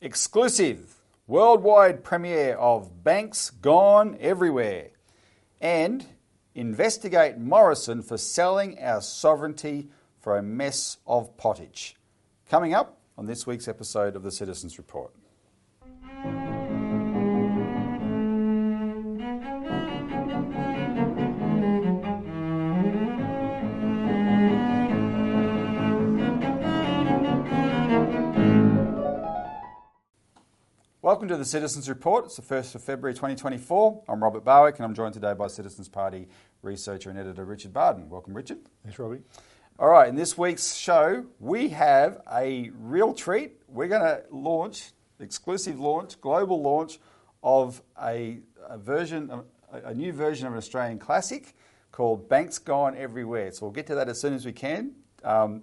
exclusive worldwide premiere of Banks Gone Everywhere, and investigate Morrison for selling our sovereignty for a mess of pottage. Coming up on this week's episode of the Citizens Report. Welcome to the Citizens Report. It's the 1st of February 2024. I'm Robert Barwick and I'm joined today by Citizens Party researcher and editor Richard Bardon. Welcome, Richard. Thanks, Robbie. All right, in this week's show, we have a real treat. We're going to launch, exclusive launch, global launch of a, a version, a, a new version of an Australian classic called Banks Gone Everywhere. So we'll get to that as soon as we can. Um,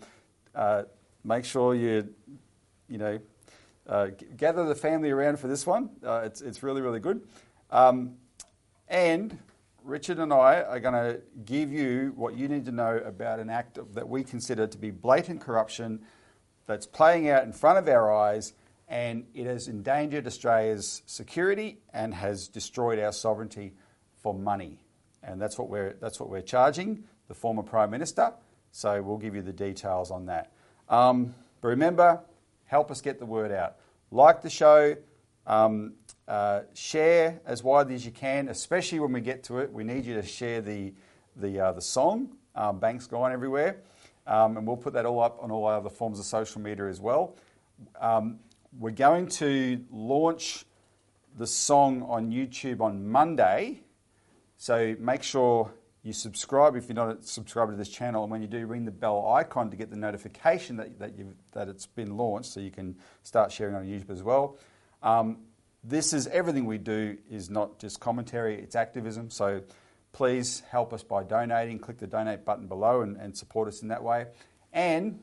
uh, make sure you, you know, uh, gather the family around for this one. Uh, it's, it's really, really good. Um, and Richard and I are going to give you what you need to know about an act that we consider to be blatant corruption that's playing out in front of our eyes and it has endangered Australia's security and has destroyed our sovereignty for money. And that's what we're, that's what we're charging the former Prime Minister. So we'll give you the details on that. Um, but remember, help us get the word out. Like the show, um, uh, share as widely as you can, especially when we get to it. We need you to share the, the, uh, the song, um, Banks Gone Everywhere, um, and we'll put that all up on all our other forms of social media as well. Um, we're going to launch the song on YouTube on Monday, so make sure you subscribe if you're not subscribed to this channel, and when you do, ring the bell icon to get the notification that, that, that it's been launched so you can start sharing on YouTube as well. Um, this is everything we do is not just commentary, it's activism. So please help us by donating. Click the donate button below and, and support us in that way. And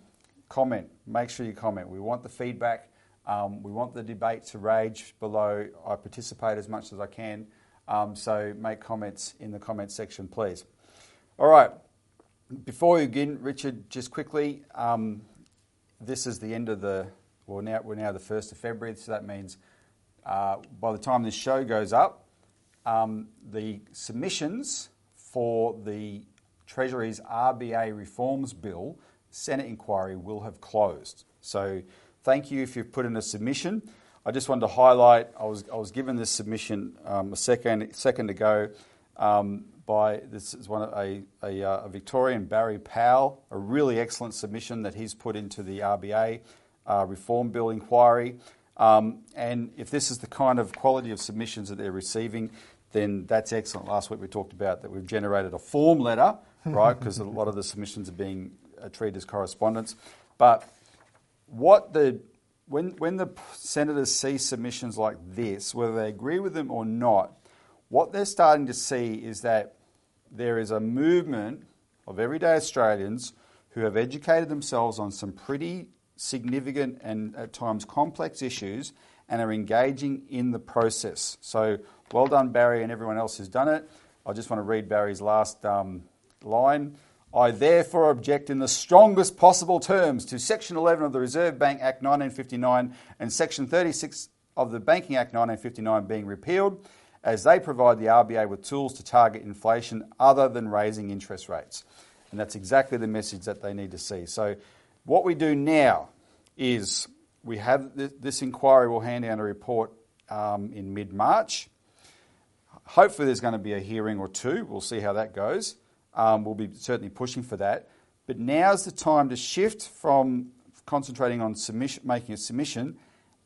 comment. Make sure you comment. We want the feedback. Um, we want the debate to rage below. I participate as much as I can. Um, so make comments in the comments section, please. All right. Before we begin, Richard, just quickly, um, this is the end of the, well, now, we're now the 1st of February, so that means uh, by the time this show goes up, um, the submissions for the Treasury's RBA reforms bill, Senate inquiry, will have closed. So thank you if you've put in a submission. I just wanted to highlight, I was, I was given this submission um, a second, second ago um, by, this is one a, a, uh, a, Victorian, Barry Powell, a really excellent submission that he's put into the RBA uh, Reform Bill inquiry. Um, and if this is the kind of quality of submissions that they're receiving, then that's excellent. Last week we talked about that we've generated a form letter, right? Because a lot of the submissions are being uh, treated as correspondence. But what the when, when the senators see submissions like this, whether they agree with them or not, what they're starting to see is that there is a movement of everyday Australians who have educated themselves on some pretty significant and at times complex issues and are engaging in the process. So, well done, Barry, and everyone else who's done it. I just want to read Barry's last um, line. I therefore object in the strongest possible terms to Section 11 of the Reserve Bank Act 1959 and Section 36 of the Banking Act 1959 being repealed, as they provide the RBA with tools to target inflation other than raising interest rates. And that's exactly the message that they need to see. So, what we do now is we have this inquiry will hand down a report um, in mid March. Hopefully, there's going to be a hearing or two. We'll see how that goes. Um, we'll be certainly pushing for that. But now's the time to shift from concentrating on making a submission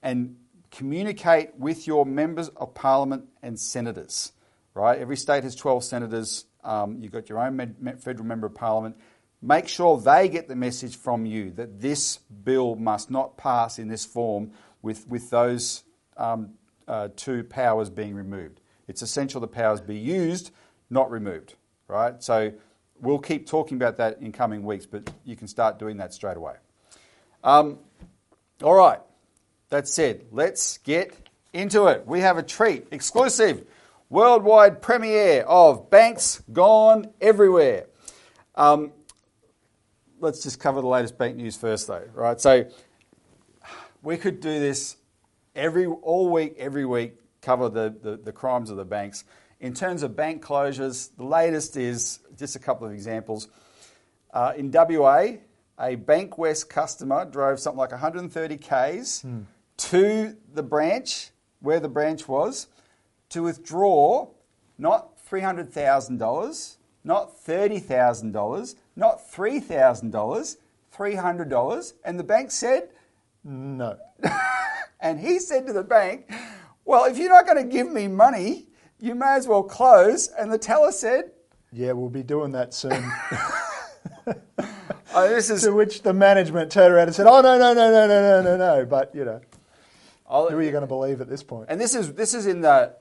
and communicate with your members of parliament and senators. Right? Every state has 12 senators. Um, you've got your own med- federal member of parliament. Make sure they get the message from you that this bill must not pass in this form with, with those um, uh, two powers being removed. It's essential the powers be used, not removed right? So we'll keep talking about that in coming weeks, but you can start doing that straight away. Um, all right, that said, let's get into it. We have a treat, exclusive, worldwide premiere of Banks Gone Everywhere. Um, let's just cover the latest bank news first, though, right? So we could do this every all week, every week, cover the, the, the crimes of the banks. In terms of bank closures, the latest is just a couple of examples. Uh, in WA, a Bankwest customer drove something like 130 Ks to the branch, where the branch was, to withdraw not $300,000, not $30,000, not $3,000, $300. And the bank said, No. and he said to the bank, Well, if you're not going to give me money, you may as well close. And the teller said, yeah, we'll be doing that soon. oh, this is... To which the management turned around and said, "Oh no, no, no, no, no, no, no, no!" But you know, I'll... who are you going to believe at this point? And this is this is in the.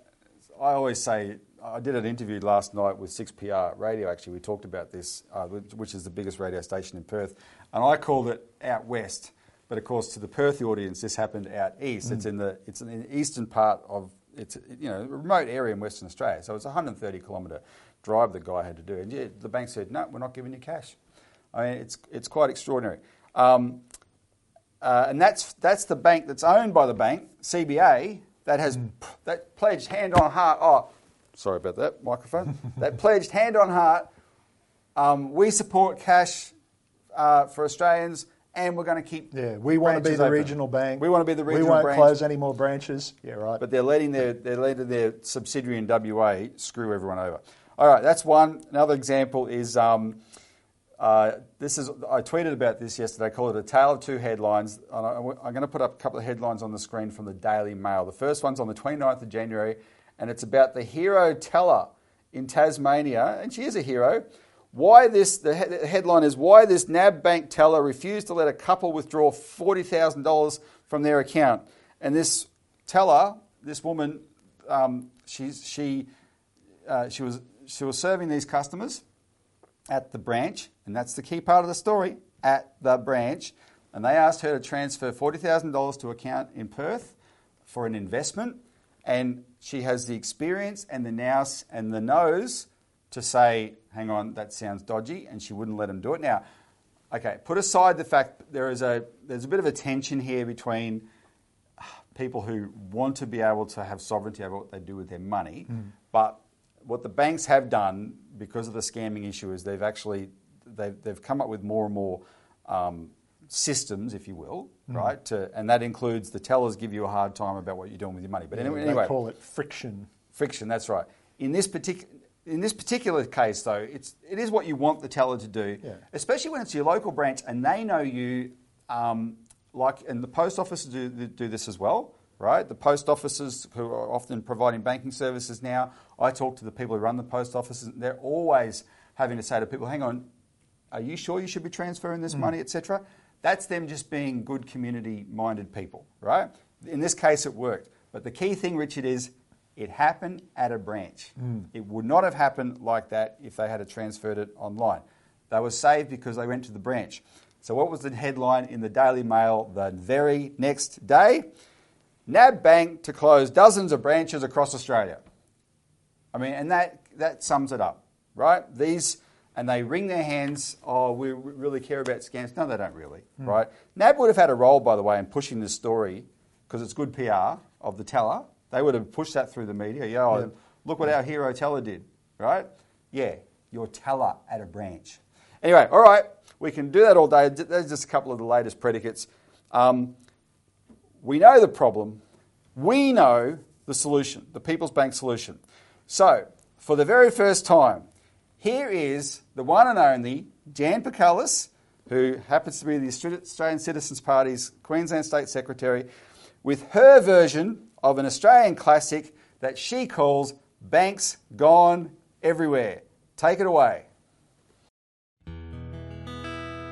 I always say I did an interview last night with 6PR Radio, actually. We talked about this, uh, which is the biggest radio station in Perth. And I called it Out West. But of course, to the Perth audience, this happened out east. Mm. It's, hmm. in the, it's in the eastern part of, it's, you know, a remote area in Western Australia. So it's 130 kilometre drive the guy had to do. And yeah, the bank said, no, we're not giving you cash. I mean, it's it's quite extraordinary. Um, uh, and that's that's the bank that's owned by the bank, CBA, that has that pledged hand on heart. Oh, sorry about that microphone. that pledged hand on heart. Um, we support cash uh, for Australians, and we're going to keep. Yeah, we want to be the open. regional bank. We want to be the regional bank. We won't branch. close any more branches. Yeah, right. But they're letting their they're letting their subsidiary in WA screw everyone over. All right, that's one. Another example is um, uh, this is I tweeted about this yesterday. I call it a tale of two headlines. And I, I'm going to put up a couple of headlines on the screen from the Daily Mail. The first one's on the 29th of January, and it's about the hero teller in Tasmania, and she is a hero. Why this? The, he- the headline is why this NAB bank teller refused to let a couple withdraw forty thousand dollars from their account, and this teller, this woman, um, she's, she uh, she was she was serving these customers at the branch, and that's the key part of the story. At the branch, and they asked her to transfer forty thousand dollars to account in Perth for an investment, and she has the experience and the nous and the nose to say, "Hang on, that sounds dodgy," and she wouldn't let them do it. Now, okay, put aside the fact that there is a there's a bit of a tension here between uh, people who want to be able to have sovereignty over what they do with their money. Mm. But what the banks have done because of the scamming issue is they've actually they've, they've come up with more and more um, systems, if you will, right? To, and that includes the tellers give you a hard time about what you're doing with your money. But anyway, they call it friction. friction. That's right. In this particular in this particular case, though, it's it is what you want the teller to do, Yeah. especially when it's your local branch and they know you. Um, like, and the post offices do, do this as well, right? The post offices who are often providing banking services now. I talk to the people who run the post offices. And they're always having to say to people, "Hang on, are you sure you should be transferring this hmm. money, etc.?" That's them just being good community-minded people, right? In this case, it worked. But the key thing, Richard, is it happened at a branch. Hmm. It would not have happened like that if they had transferred it online. They were saved because they went to the branch. So, what was the headline in the Daily Mail the very next day? NAB Bank to close dozens of branches across Australia. I mean, and that, that sums it up, right? These, and they wring their hands, oh, we really care about scams. No, they don't really, right? NAB would have had a role, by the way, in pushing this story because it's good PR of the teller. They would have pushed that through the media. Yeah, oh, look what our hero teller did, right? Yeah, your teller at a branch. Anyway, all right, we can do that all day. There's just a couple of the latest predicates. Um, we know the problem. We know the solution, the People's Bank solution. So, for the very first time, here is the one and only Jan Pukallus, who happens to be the Australian Citizens Party's Queensland State Secretary, with her version of an Australian classic that she calls Banks Gone Everywhere. Take it away.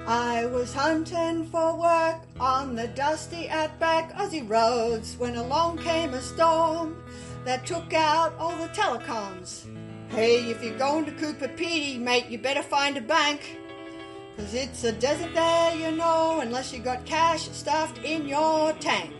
I was hunting for work on the dusty outback Aussie roads when along came a storm that took out all the telecoms. Hey, if you're going to Coober Pedy, mate, you better find a bank. Cause it's a desert there, you know, unless you got cash stuffed in your tank.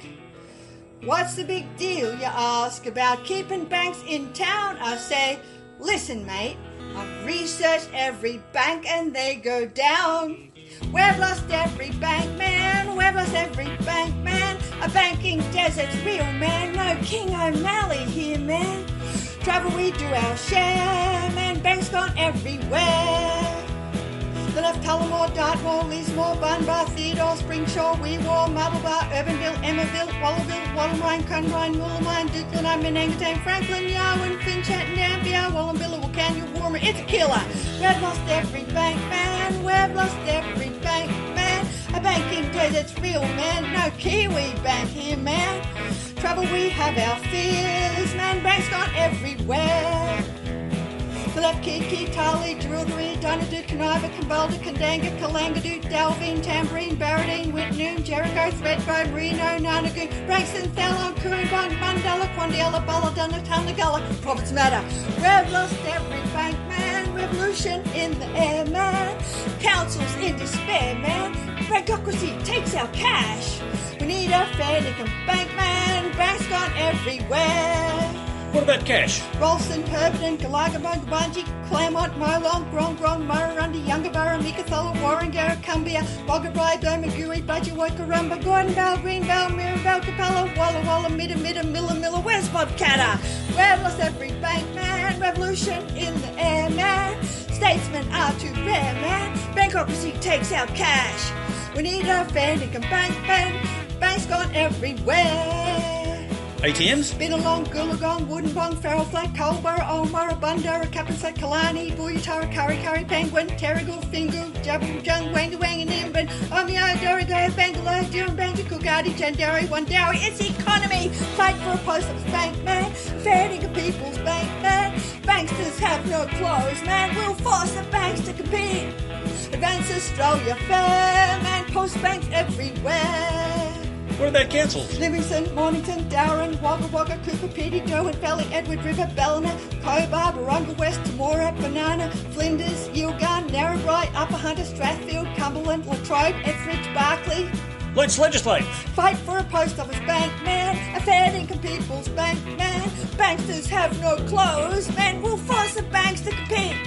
What's the big deal, you ask, about keeping banks in town? I say, listen, mate, I've researched every bank and they go down. We've lost every bank man, we've lost every bank man. A banking desert's real, man. No King O'Malley here, man. Travel, we do our share, man. Banks gone everywhere. The left Tullamore, Dartmoor, Lismore, Bunbar, Theodore, Springsure, Marble Urbenville, Emmaville, Wallaville, Wallamine, Crunrine, Woolamine, Dukeland, Menangatane, Franklin, Yarwin, Finchat, Nambia, Wallumbilla, Wilcannia, Warmer. It's a killer. We've lost every bank, man. We've lost every bank, man. A banking desert's real, man. No Kiwi bank here, man. Trouble, we have our fears, man. Banks gone everywhere. The left Kiki, Tali, Drilldery, Donadu, Conniva, Kambalda, Kandanga, Kalangadoo, Delvine, Tambourine, Baradine, Whitnoon, Jericho, Threadbone, Reno, Nanagoon, Brankston, Thallon, Coonbon, Mundella, Quandialla, Balladonna, Tunagalla, Province Matter. We've lost every bank, man. Revolution in the air, man. Councils in despair, man. Bankocracy takes our cash. We need a fair income bank, man. Banks gone everywhere. What about cash? Ralston, Herberton, Galagabon, Gabanji, Claremont, Molong, Grong Grong, Murrurundi, Youngabara, Mikathola, Warringara, Cumbia, Boggabri, Bermagui, Budgewoi, Karumba, Gordonvale, Greenvale, Mirabel, Capella, Walla Walla, Mida Mida, Millaa Millaa, where's Bob Katter? We've lost every bank, man. Revolution in the air, man. Statesmen are too rare, man. Bankruptcy takes our cash. We need a fair income bank, man. Banks gone everywhere. ATMs? Binalong, Goolagong, Wooden Bong, Feral Flat, Colborough, Omara, Bundara, Kappaset, Kalani, Buyatara, Kari Kari, Penguin, Terrigal, Fingal, Jabbu, Jung, Wang, Wang, and Imban, Omeo, Dorrigo, Bangalore, Durham, Banjo, Kugadi, Jandari, Wandari. It's the economy. Fight for a post office bank, man. Fair people's bank, man. Banksters have no clothes, man. We'll force the banks to compete. Advance Australia fair, man. Post banks everywhere. What about councils? Livingston, Mornington, Darren, Wagga Wagga, Coober Pedy, Derwent Valley, Edward River, Ballina, Cobar, Barunga West, Temora, Banana, Flinders, Yilgarn, Narrabri, Upper Hunter, Strathfield, Cumberland, Latrobe, Etheridge, Barkly. Let's legislate. Fight for a post office bank, man. A fair income people's bank, man. Banksters have no clothes, man. We'll force the banks to compete.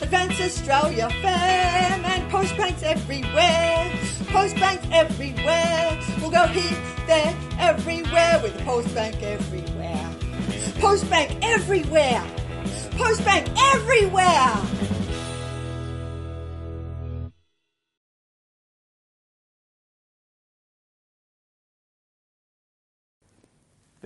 Advance Australia fair, man. Post banks everywhere. Post banks everywhere. We'll go here, there, everywhere with the post bank everywhere. Post bank everywhere. Post bank everywhere.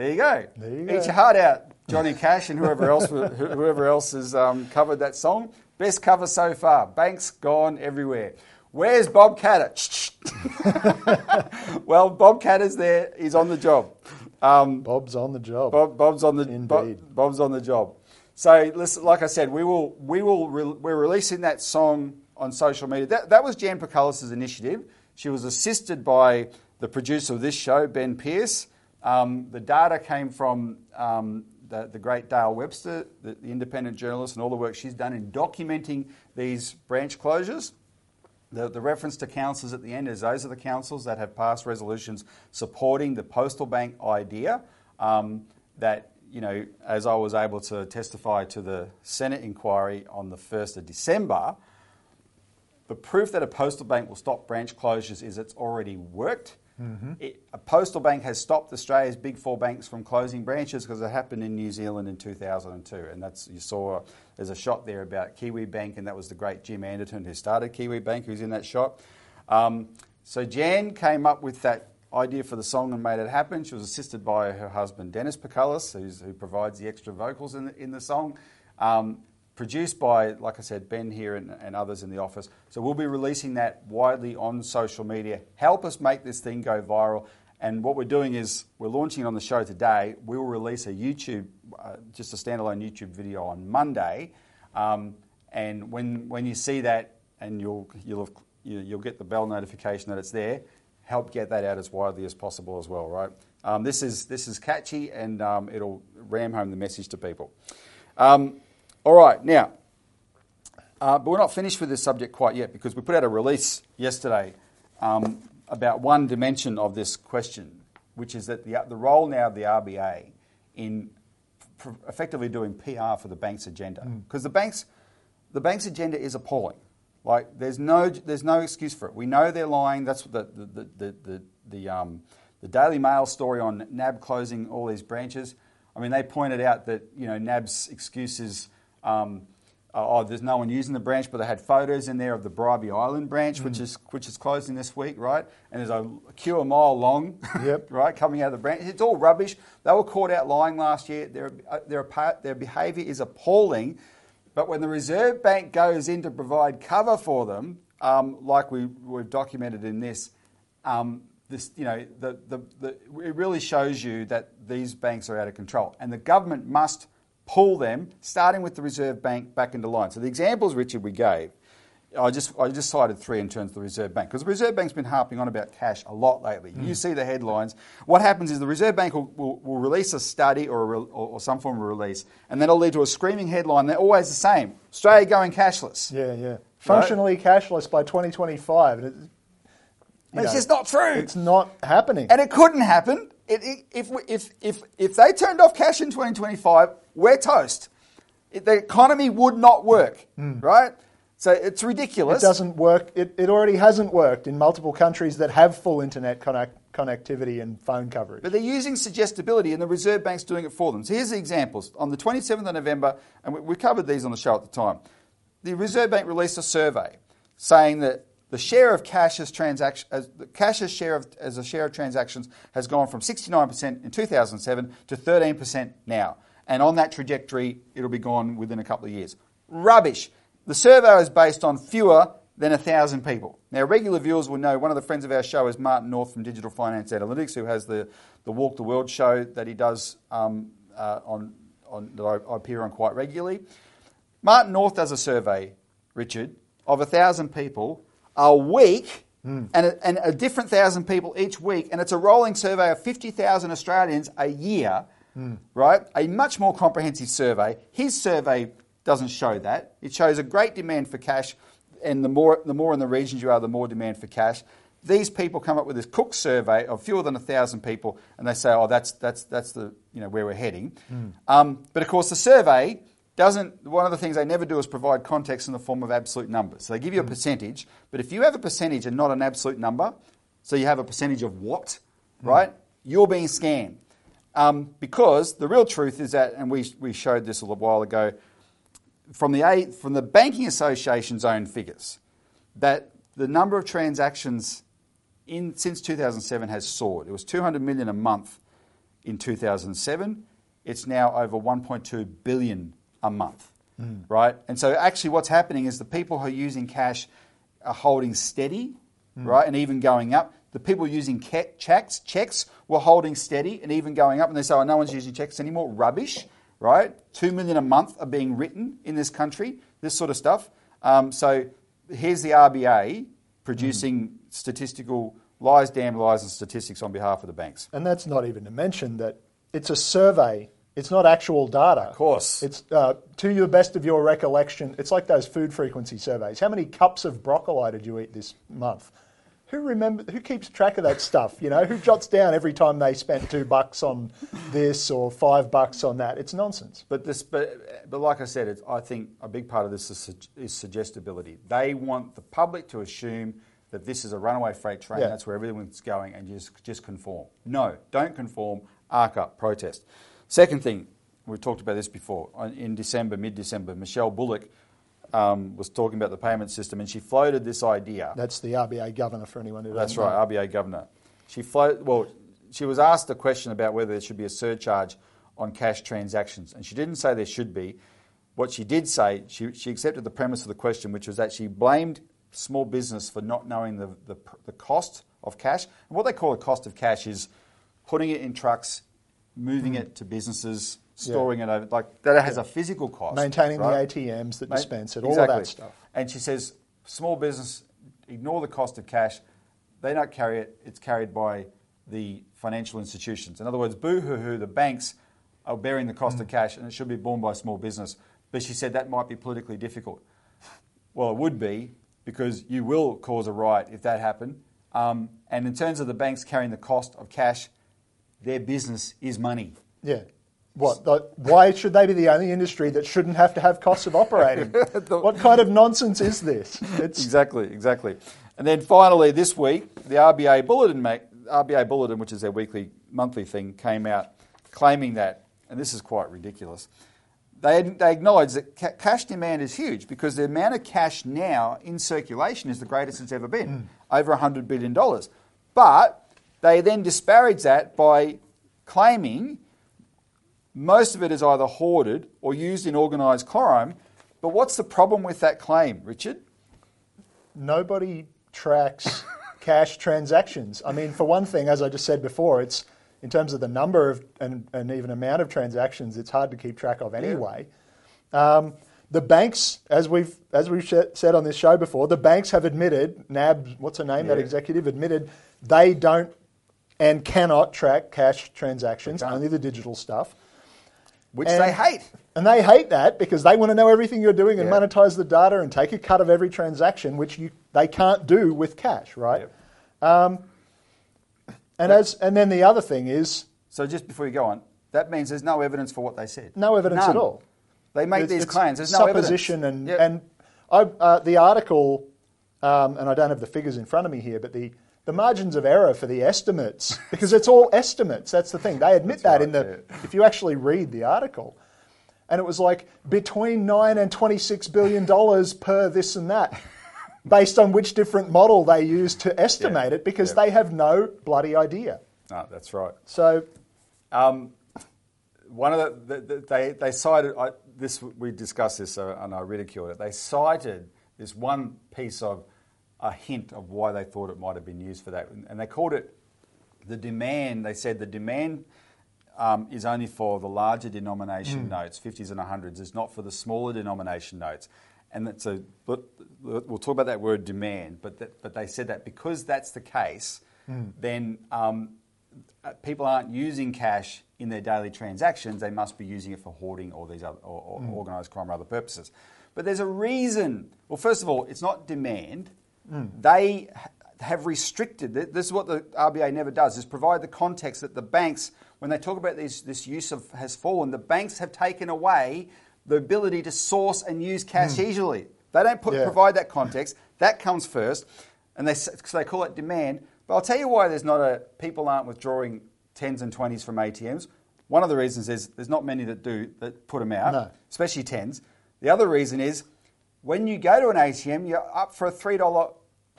There you go. There you Eat go. your heart out, Johnny Cash and whoever else whoever else has um, covered that song. Best cover so far. Banks gone everywhere. Where's Bob Katter? well, Bob Katter's there. He's on the job. Um, Bob's on the job. Bob, Bob's on the Bob- Indeed. Bob's on the job. So, listen, like I said, we will we will re- we're releasing that song on social media. That, that was Jan Pukallus' initiative. She was assisted by the producer of this show, Ben Pierce. Um, the data came from um, the, the great Dale Webster, the, the independent journalist, and all the work she's done in documenting these branch closures. The, the reference to councils at the end is those are the councils that have passed resolutions supporting the postal bank idea. Um, that, you know, as I was able to testify to the Senate inquiry on the 1st of December, the proof that a postal bank will stop branch closures is it's already worked. It, a postal bank has stopped Australia's big four banks from closing branches because it happened in New Zealand in 2002. And that's you saw there's a shot there about Kiwi Bank, and that was the great Jim Anderton who started Kiwi Bank, who's in that shot. Um, so Jan came up with that idea for the song and made it happen. She was assisted by her husband Dennis who's, who provides the extra vocals in the, in the song. Um, produced by, like I said, Ben here and, and others in the office. So we'll be releasing that widely on social media. Help us make this thing go viral. And what we're doing is we're launching it on the show today. We will release a YouTube, uh, just a standalone YouTube video on Monday. Um, and when, when you see that, and you'll, you'll, have, you- you'll get the bell notification that it's there, help get that out as widely as possible as well, right? Um, this, is, this is catchy and um, it'll ram home the message to people. Um, all right, now, uh, but we're not finished with this subject quite yet because we put out a release yesterday um, about one dimension of this question, which is that the, the role now of the RBA in pr- effectively doing PR for the bank's agenda. Because the bank's, the bank's agenda is appalling. Like, there's no, there's no excuse for it. We know they're lying. That's what the, the, the, the, the, um, The Daily Mail story on NAB closing all these branches. I mean, they pointed out that you know NAB's excuses. Um, oh, there's no one using the branch, but they had photos in there of the Bribie Island branch, which is which is closing this week, right? And there's a queue a mile long, Yep. right, coming out of the branch. It's all rubbish. They were caught out lying last year. Their uh, their their behaviour is appalling. But when the Reserve Bank goes in to provide cover for them, um, like we, we've documented in this, um, this you know, the, the, the, it really shows you that these banks are out of control. And the government must pull them, starting with the Reserve Bank, back into line. So the examples, Richard, we gave, I just, I just cited three in terms of the Reserve Bank because the Reserve Bank's been harping on about cash a lot lately. Mm. You see the headlines. What happens is the Reserve Bank will, will, will release a study or, a re, or, or some form of release, and then it'll lead to a screaming headline. They're always the same Australia going cashless. Yeah, yeah. Functionally cashless by 2025. And it, It's know, just not true. It's not happening. And it couldn't happen. It, it, if, if, if, if they turned off cash in 2025, we're toast. The economy would not work, hmm. right? So it's ridiculous. It doesn't work. It, it already hasn't worked in multiple countries that have full internet connect, connectivity and phone coverage. But they're using suggestibility, and the Reserve Bank's doing it for them. So here's the examples. On the 27th of November, and we, we covered these on the show at the time, the Reserve Bank released a survey saying that the share of cash as transaction, as the cash as share of, as a share of transactions has gone from 69% in 2007 to 13% now, and on that trajectory, it'll be gone within a couple of years. Rubbish. The survey is based on fewer than a thousand people. Now, regular viewers will know one of the friends of our show is Martin North from Digital Finance Analytics, who has the, the Walk the World show that he does um, uh, on, on that I, I appear on quite regularly. Martin North does a survey, Richard, of a thousand people a week, and, a, and a different thousand people each week, and it's a rolling survey of 50,000 Australians a year, right? A much more comprehensive survey. His survey doesn't show that. It shows a great demand for cash, and the more, the more in the regions you are, the more demand for cash. These people come up with this Cook survey of fewer than a thousand people, and they say, "Oh, that's that's that's the you know where we're heading." Hmm. Um, but of course, the survey doesn't. One of the things they never do is provide context in the form of absolute numbers. So they give you a hmm. percentage, but if you have a percentage and not an absolute number, so you have a percentage of what, hmm. right? You're being scammed. Um, because the real truth is that, and we, we showed this a little while ago, from the, A, from the Banking Association's own figures, that the number of transactions in, since 2007 has soared. It was 200 million a month in 2007. It's now over 1.2 billion a month, right? And so actually what's happening is the people who are using cash are holding steady, right, and even going up. The people using checks, checks were holding steady and even going up, and they say, oh, no one's using checks anymore. Rubbish, right? Two million a month are being written in this country, this sort of stuff. Um, so here's the RBA producing statistical lies, damn lies, and statistics on behalf of the banks. And that's not even to mention that it's a survey. It's not actual data. Of course. It's uh, to the best of your recollection. It's like those food frequency surveys. How many cups of broccoli did you eat this month? Who remember? Who keeps track of that stuff? You know, who jots down every time they spent two bucks on this or five bucks on that? It's nonsense. But this, but, but like I said, it's, I think a big part of this is, is suggestibility. They want the public to assume that this is a runaway freight train. Yeah. That's where everyone's going, and just just conform. No, don't conform. Arc up, protest. Second thing, we talked about this before. In December, mid-December, Michelle Bullock um, was talking about the payment system, and she floated this idea. That's the RBA governor for anyone who That's doesn't know. That's right, RBA governor. She float, well, she was asked a question about whether there should be a surcharge on cash transactions, and she didn't say there should be. What she did say, she, she accepted the premise of the question, which was that she blamed small business for not knowing the, the, the cost of cash. And what they call the cost of cash is putting it in trucks, moving it to businesses, storing it over, like that has a physical cost. Maintaining right? the ATMs that dispense it, all exactly. that stuff. And she says, small business, ignore the cost of cash. They don't carry it, it's carried by the financial institutions. In other words, boo hoo hoo, the banks are bearing the Mm. cost of cash and it should be borne by small business. But she said that might be politically difficult. Well, it would be because you will cause a riot if that happened. Um, and in terms of the banks carrying the cost of cash, their business is money. Yeah. What? The, why should they be the only industry that shouldn't have to have costs of operating? what kind of nonsense is this? It's Exactly, exactly. And then finally, this week, the RBA Bulletin RBA Bulletin, which is their weekly, monthly thing, came out claiming that, and this is quite ridiculous. They, they acknowledge that ca- cash demand is huge because the amount of cash now in circulation is the greatest it's ever been, hmm. over $100 billion. But they then disparage that by claiming most of it is either hoarded or used in organised crime. But what's the problem with that claim, Richard? nobody tracks cash transactions. I mean, for one thing, as I just said before, it's in terms of the number of and, and even amount of transactions, it's hard to keep track of anyway. Um, the banks, as we've as we've said on this show before, the banks have admitted. NAB, what's her name? That executive admitted they don't and cannot track cash transactions, only the digital stuff. Which And- they hate. And they hate that because they want to know everything you're doing and Yeah. monetize the data and take a cut of every transaction, which you, they can't do with cash, right? Yep. And as and then the other thing is So just before you go on, that means there's no evidence for what they said. no evidence None. at all. They make It's- these it's claims. There's no supposition evidence. and Yep. and I, uh, the article, um, and I don't have the figures in front of me here, but the the margins of error for the estimates because it's all estimates. That's the thing. They admit that in the if you actually read the article, and it was like between nine and twenty six billion dollars per this and that. Based on which different model they use to estimate Yeah, it, because yeah. they have no bloody idea. No, that's right. So, Um, one of the, the, the they they cited I, this. We discussed this uh, and I ridiculed it. They cited this one piece of a hint of why they thought it might have been used for that, and they called it the demand. They said the demand. Um, is only for the larger denomination notes, 50s and 100s. It's not for the smaller denomination notes. And that's a, we'll talk about that word demand, but, that, but they said that because that's the case, then um, people aren't using cash in their daily transactions, they must be using it for hoarding or these other, or, or organised crime or other purposes. But there's a reason. Well, first of all, it's not demand. Mm. They have restricted. This is what the RBA never does: is provide the context that the banks, when they talk about this, this use of has fallen, the banks have taken away the ability to source and use cash mm. easily. They don't put, Yeah. provide that context. That comes first, and they so they call it demand. But I'll tell you why there's not a people aren't withdrawing tens and twenties from ATMs. One of the reasons is there's not many that do that put them out, No. especially tens. The other reason is when you go to an ATM, you're up for a three dollar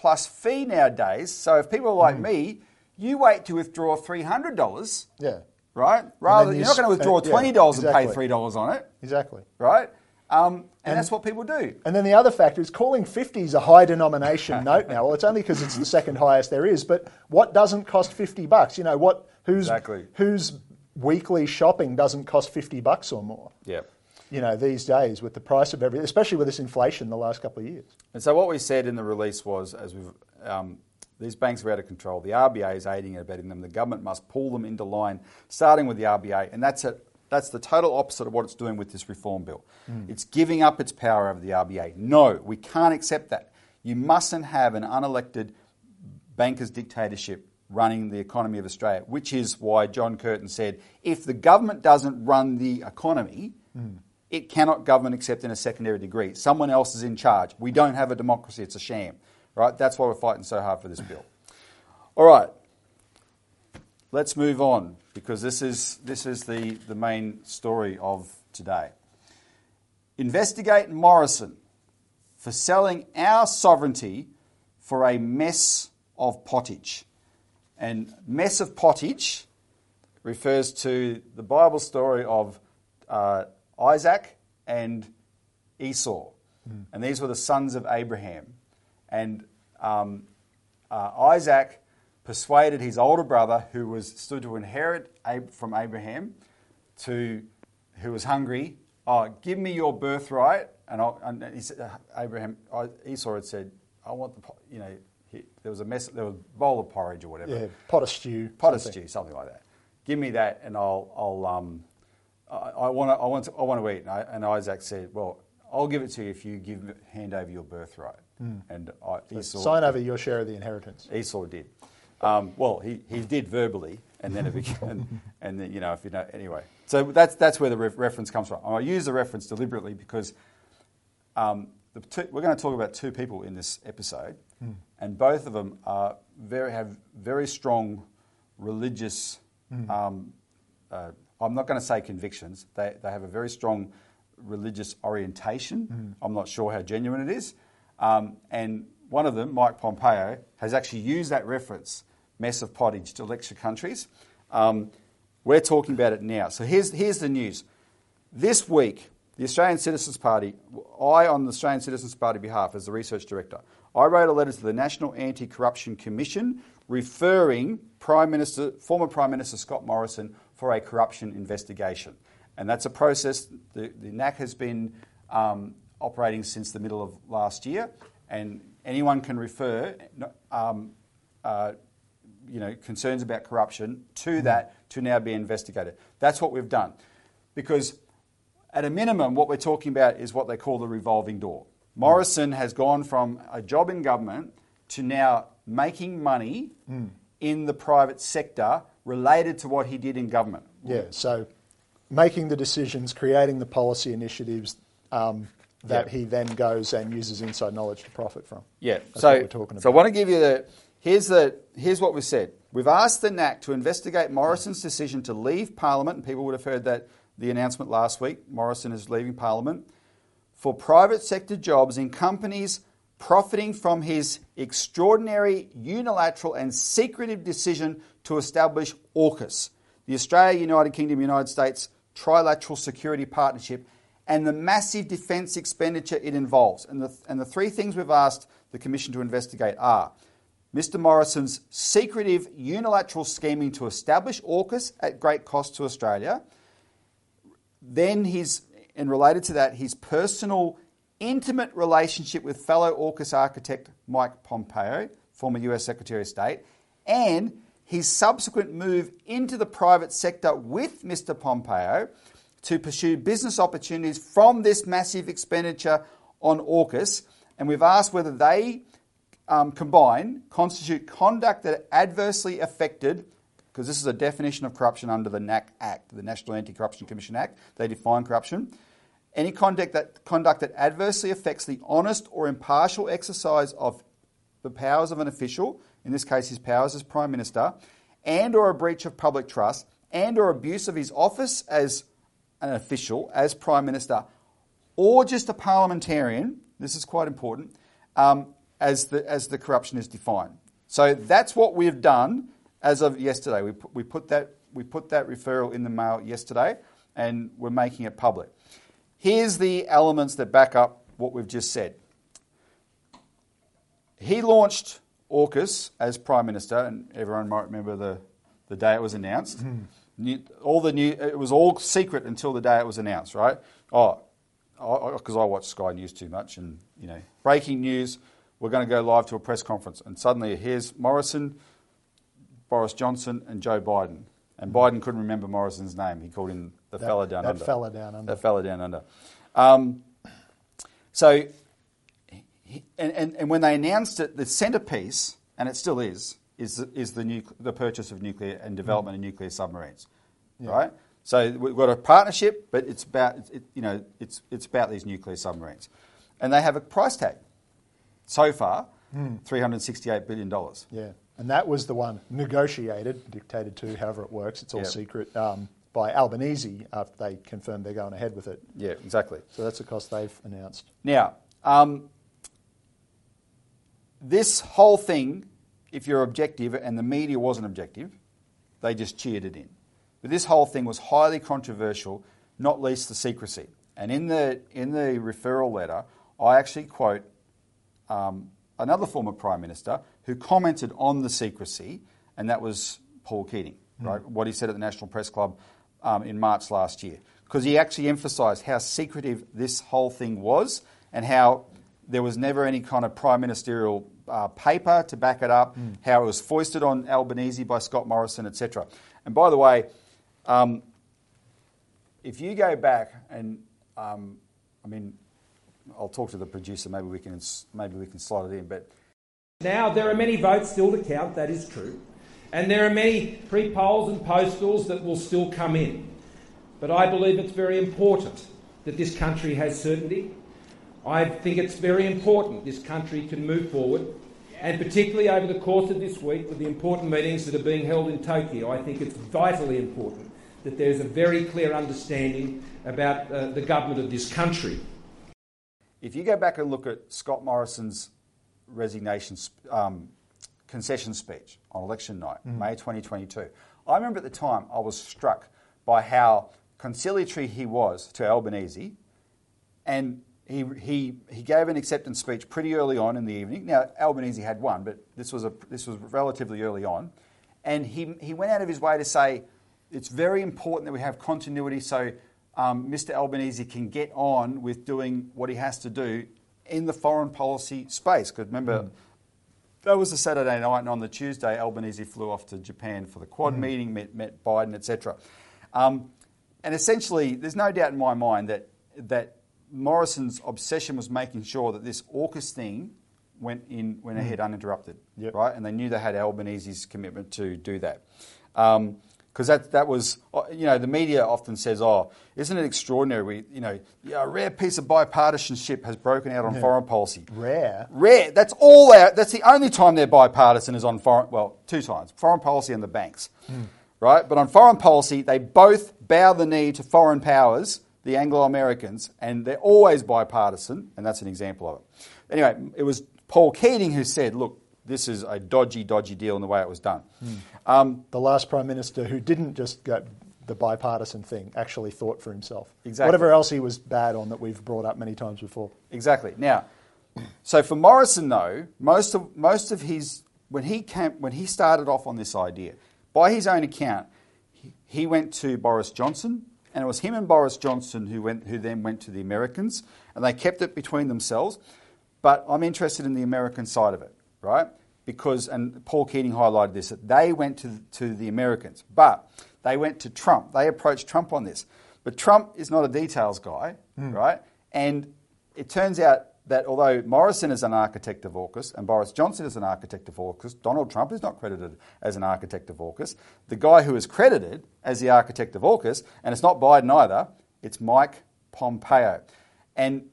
plus fee nowadays. So if people are like Mm. me, you wait to withdraw three hundred dollars, yeah, right? Rather, you you're not going to withdraw uh, yeah, twenty dollars and pay three dollars on it, exactly. right? Um, and, And- that's what people do. And then the other factor is calling 50s a high denomination note now. Well, it's only because it's the second highest there is. But what doesn't cost 50 bucks? You know, what whose Exactly. whose weekly shopping doesn't cost 50 bucks or more? Yeah. You know, these days with the price of everything, especially with this inflation the last couple of years. And so what we said in the release was, as we've, um, these banks are out of control. The RBA is aiding and abetting them. The government must pull them into line, starting with the RBA, and that's a, that's the total opposite of what it's doing with this reform bill. It's giving up its power over the RBA. No, we can't accept that. You mustn't have an unelected banker's dictatorship running the economy of Australia, which is why John Curtin said, if the government doesn't run the economy, it cannot govern except in a secondary degree. Someone else is in charge. We don't have a democracy, it's a sham. Right? That's why we're fighting so hard for this bill. All right. Let's move on because this is, this is the, the main story of today. Investigate Morrison for selling our sovereignty for a mess of pottage. And mess of pottage refers to the Bible story of uh, Isaac and Esau. And these were the sons of Abraham. And um, uh, Isaac persuaded his older brother, who was stood to inherit Ab- from Abraham, to who was hungry, oh, give me your birthright. And, I'll, and he said, uh, Abraham, Esau had said, I want the, you know, he, there was a mess, there was a bowl of porridge or whatever Yeah, pot of stew. pot of stew, something like that. Give me that, and I'll, I'll, um, I, to, I want to, I want to eat. And, I, and Isaac said, "Well, I'll give it to you if you give hand over your birthright." And I, Esau, Sign over your share of the inheritance. Esau did. Um, well, he, he did verbally, and then it became, and, and then, you know, if you know, anyway. So that's that's where the ref- reference comes from. I use the reference deliberately because um, the two, we're going to talk about two people in this episode, and both of them are very have very strong religious. Um, uh, I'm not going to say convictions. They, they have a very strong religious orientation. I'm not sure how genuine it is. Um, and one of them, Mike Pompeo, has actually used that reference, mess of pottage, to lecture countries. Um, we're talking about it now. So here's, here's the news. This week, the Australian Citizens Party, I, on the Australian Citizens Party behalf, as the research director, I wrote a letter to the National Anti Corruption Commission referring Prime Minister, former Prime Minister Scott Morrison for a corruption investigation. And that's a process. The, the NAC has been um, operating since the middle of last year, and anyone can refer um, uh, you know, concerns about corruption to that to now be investigated. That's what we've done. Because at a minimum, what we're talking about is what they call the revolving door. Morrison has gone from a job in government to now making money in the private sector related to what he did in government. Yeah, so making the decisions, creating the policy initiatives um, that Yeah. he then goes and uses inside knowledge to profit from. Yeah. That's so, what we're talking about. so I want to give you the here's the here's what we've said. We've asked the NAC to investigate Morrison's decision to leave Parliament, and people would have heard that the announcement last week. Morrison is leaving Parliament for private sector jobs in companies profiting from his extraordinary, unilateral, and secretive decision to establish AUKUS, the Australia, United Kingdom, United States Trilateral Security Partnership, and the massive defence expenditure it involves. And the, and the three things we've asked the Commission to investigate are Mr. Morrison's secretive, unilateral scheming to establish AUKUS at great cost to Australia, then his, and related to that, his personal, intimate relationship with fellow AUKUS architect Mike Pompeo, former US Secretary of State, and his subsequent move into the private sector with Mr. Pompeo to pursue business opportunities from this massive expenditure on AUKUS. And we've asked whether they um, combine constitute conduct that adversely affected, because this is a definition of corruption under the NAC Act, the National Anti Corruption Commission Act. They define corruption. Any conduct that, conduct that adversely affects the honest or impartial exercise of the powers of an official, in this case his powers as Prime Minister, and or a breach of public trust, and or abuse of his office as an official, as Prime Minister, or just a parliamentarian, this is quite important, um, as, the, as the corruption is defined. So that's what we've done as of yesterday. We put, we, put that, we put that referral in the mail yesterday and we're making it public. Here's the elements that back up what we've just said. He launched AUKUS as Prime Minister, and everyone might remember the, the day it was announced. New, all the new, it was all secret until the day it was announced, right? Oh, because I, watch Sky News too much, and you know, breaking news, we're going to go live to a press conference, and suddenly here's Morrison, Boris Johnson, and Joe Biden. And Biden couldn't remember Morrison's name. He called him the That- fella down that under. fella down under. That fella down under. Um, so, and, and, and when they announced it, the centrepiece, and it still is, is, the- is the, the purchase of nuclear and development of nuclear submarines, right? So we've got a partnership, but it's about it, you know it's it's about these nuclear submarines, and they have a price tag. So far, three hundred sixty-eight billion dollars. Yeah, and that was the one negotiated, dictated to, however it works. It's all Yeah. secret um, by Albanese after they confirmed they're going ahead with it. Yeah, exactly. So that's the cost they've announced. Now, um, this whole thing, if you're objective, and the media wasn't objective, they just cheered it in. But this whole thing was highly controversial, not least the secrecy. And in the in the referral letter, I actually quote um, another former prime minister who commented on the secrecy, and that was Paul Keating. Right, what he said at the National Press Club um, in March last year, because he actually emphasised how secretive this whole thing was, and how there was never any kind of prime ministerial uh, paper to back it up, how it was foisted on Albanese by Scott Morrison, etc. And by the way, um, if you go back and um, I mean, I'll talk to the producer. Maybe we can maybe we can slide it in. But Now, there are many votes still to count, that is true. And there are many pre polls and postals that will still come in. But I believe it's very important that this country has certainty. I think it's very important this country can move forward. And particularly over the course of this week, with the important meetings that are being held in Tokyo, I think it's vitally important that there's a very clear understanding about uh, the government of this country. If you go back and look at Scott Morrison's resignation um, concession speech on election night, May 2022, I remember at the time I was struck by how conciliatory he was to Albanese, and he, he, he gave an acceptance speech pretty early on in the evening. Now Albanese had one, but this was a, this was relatively early on, and he he went out of his way to say it's very important that we have continuity so um, Mr. Albanese can get on with doing what he has to do in the foreign policy space. Because remember, that was a Saturday night, and on the Tuesday, Albanese flew off to Japan for the Quad meeting, met, met Biden, etc. Um, and essentially, there's no doubt in my mind that that Morrison's obsession was making sure that this AUKUS thing went in went mm. ahead uninterrupted, Yep. right? And they knew they had Albanese's commitment to do that. Um, because that, that was, uh, you know, the media often says, oh, isn't it extraordinary? We, you know, yeah, a rare piece of bipartisanship has broken out on foreign policy. Rare. Rare. That's all out. That's the only time they're bipartisan is on foreign. Well, two times: foreign policy and the banks, mm. right? But on foreign policy, they both bow the knee to foreign powers, the Anglo Americans, and they're always bipartisan. And that's an example of it. Anyway, it was Paul Keating who said, "Look, this is a dodgy, dodgy deal in the way it was done." Um, The last prime minister who didn't just get the bipartisan thing, actually thought for himself. Exactly. Whatever else he was bad on that we've brought up many times before. Exactly. Now, so for Morrison, though, most of most of his when he came when he started off on this idea, by his own account, he, he went to Boris Johnson, and it was him and Boris Johnson who went who then went to the Americans, and they kept it between themselves. But I'm interested in the American side of it, right? Because and Paul Keating highlighted this that they went to to the Americans, but they went to Trump. They approached Trump on this, but Trump is not a details guy, hmm. right? And it turns out that although Morrison is an architect of AUKUS and Boris Johnson is an architect of AUKUS, Donald Trump is not credited as an architect of AUKUS. The guy who is credited as the architect of AUKUS, and it's not Biden either, it's Mike Pompeo. And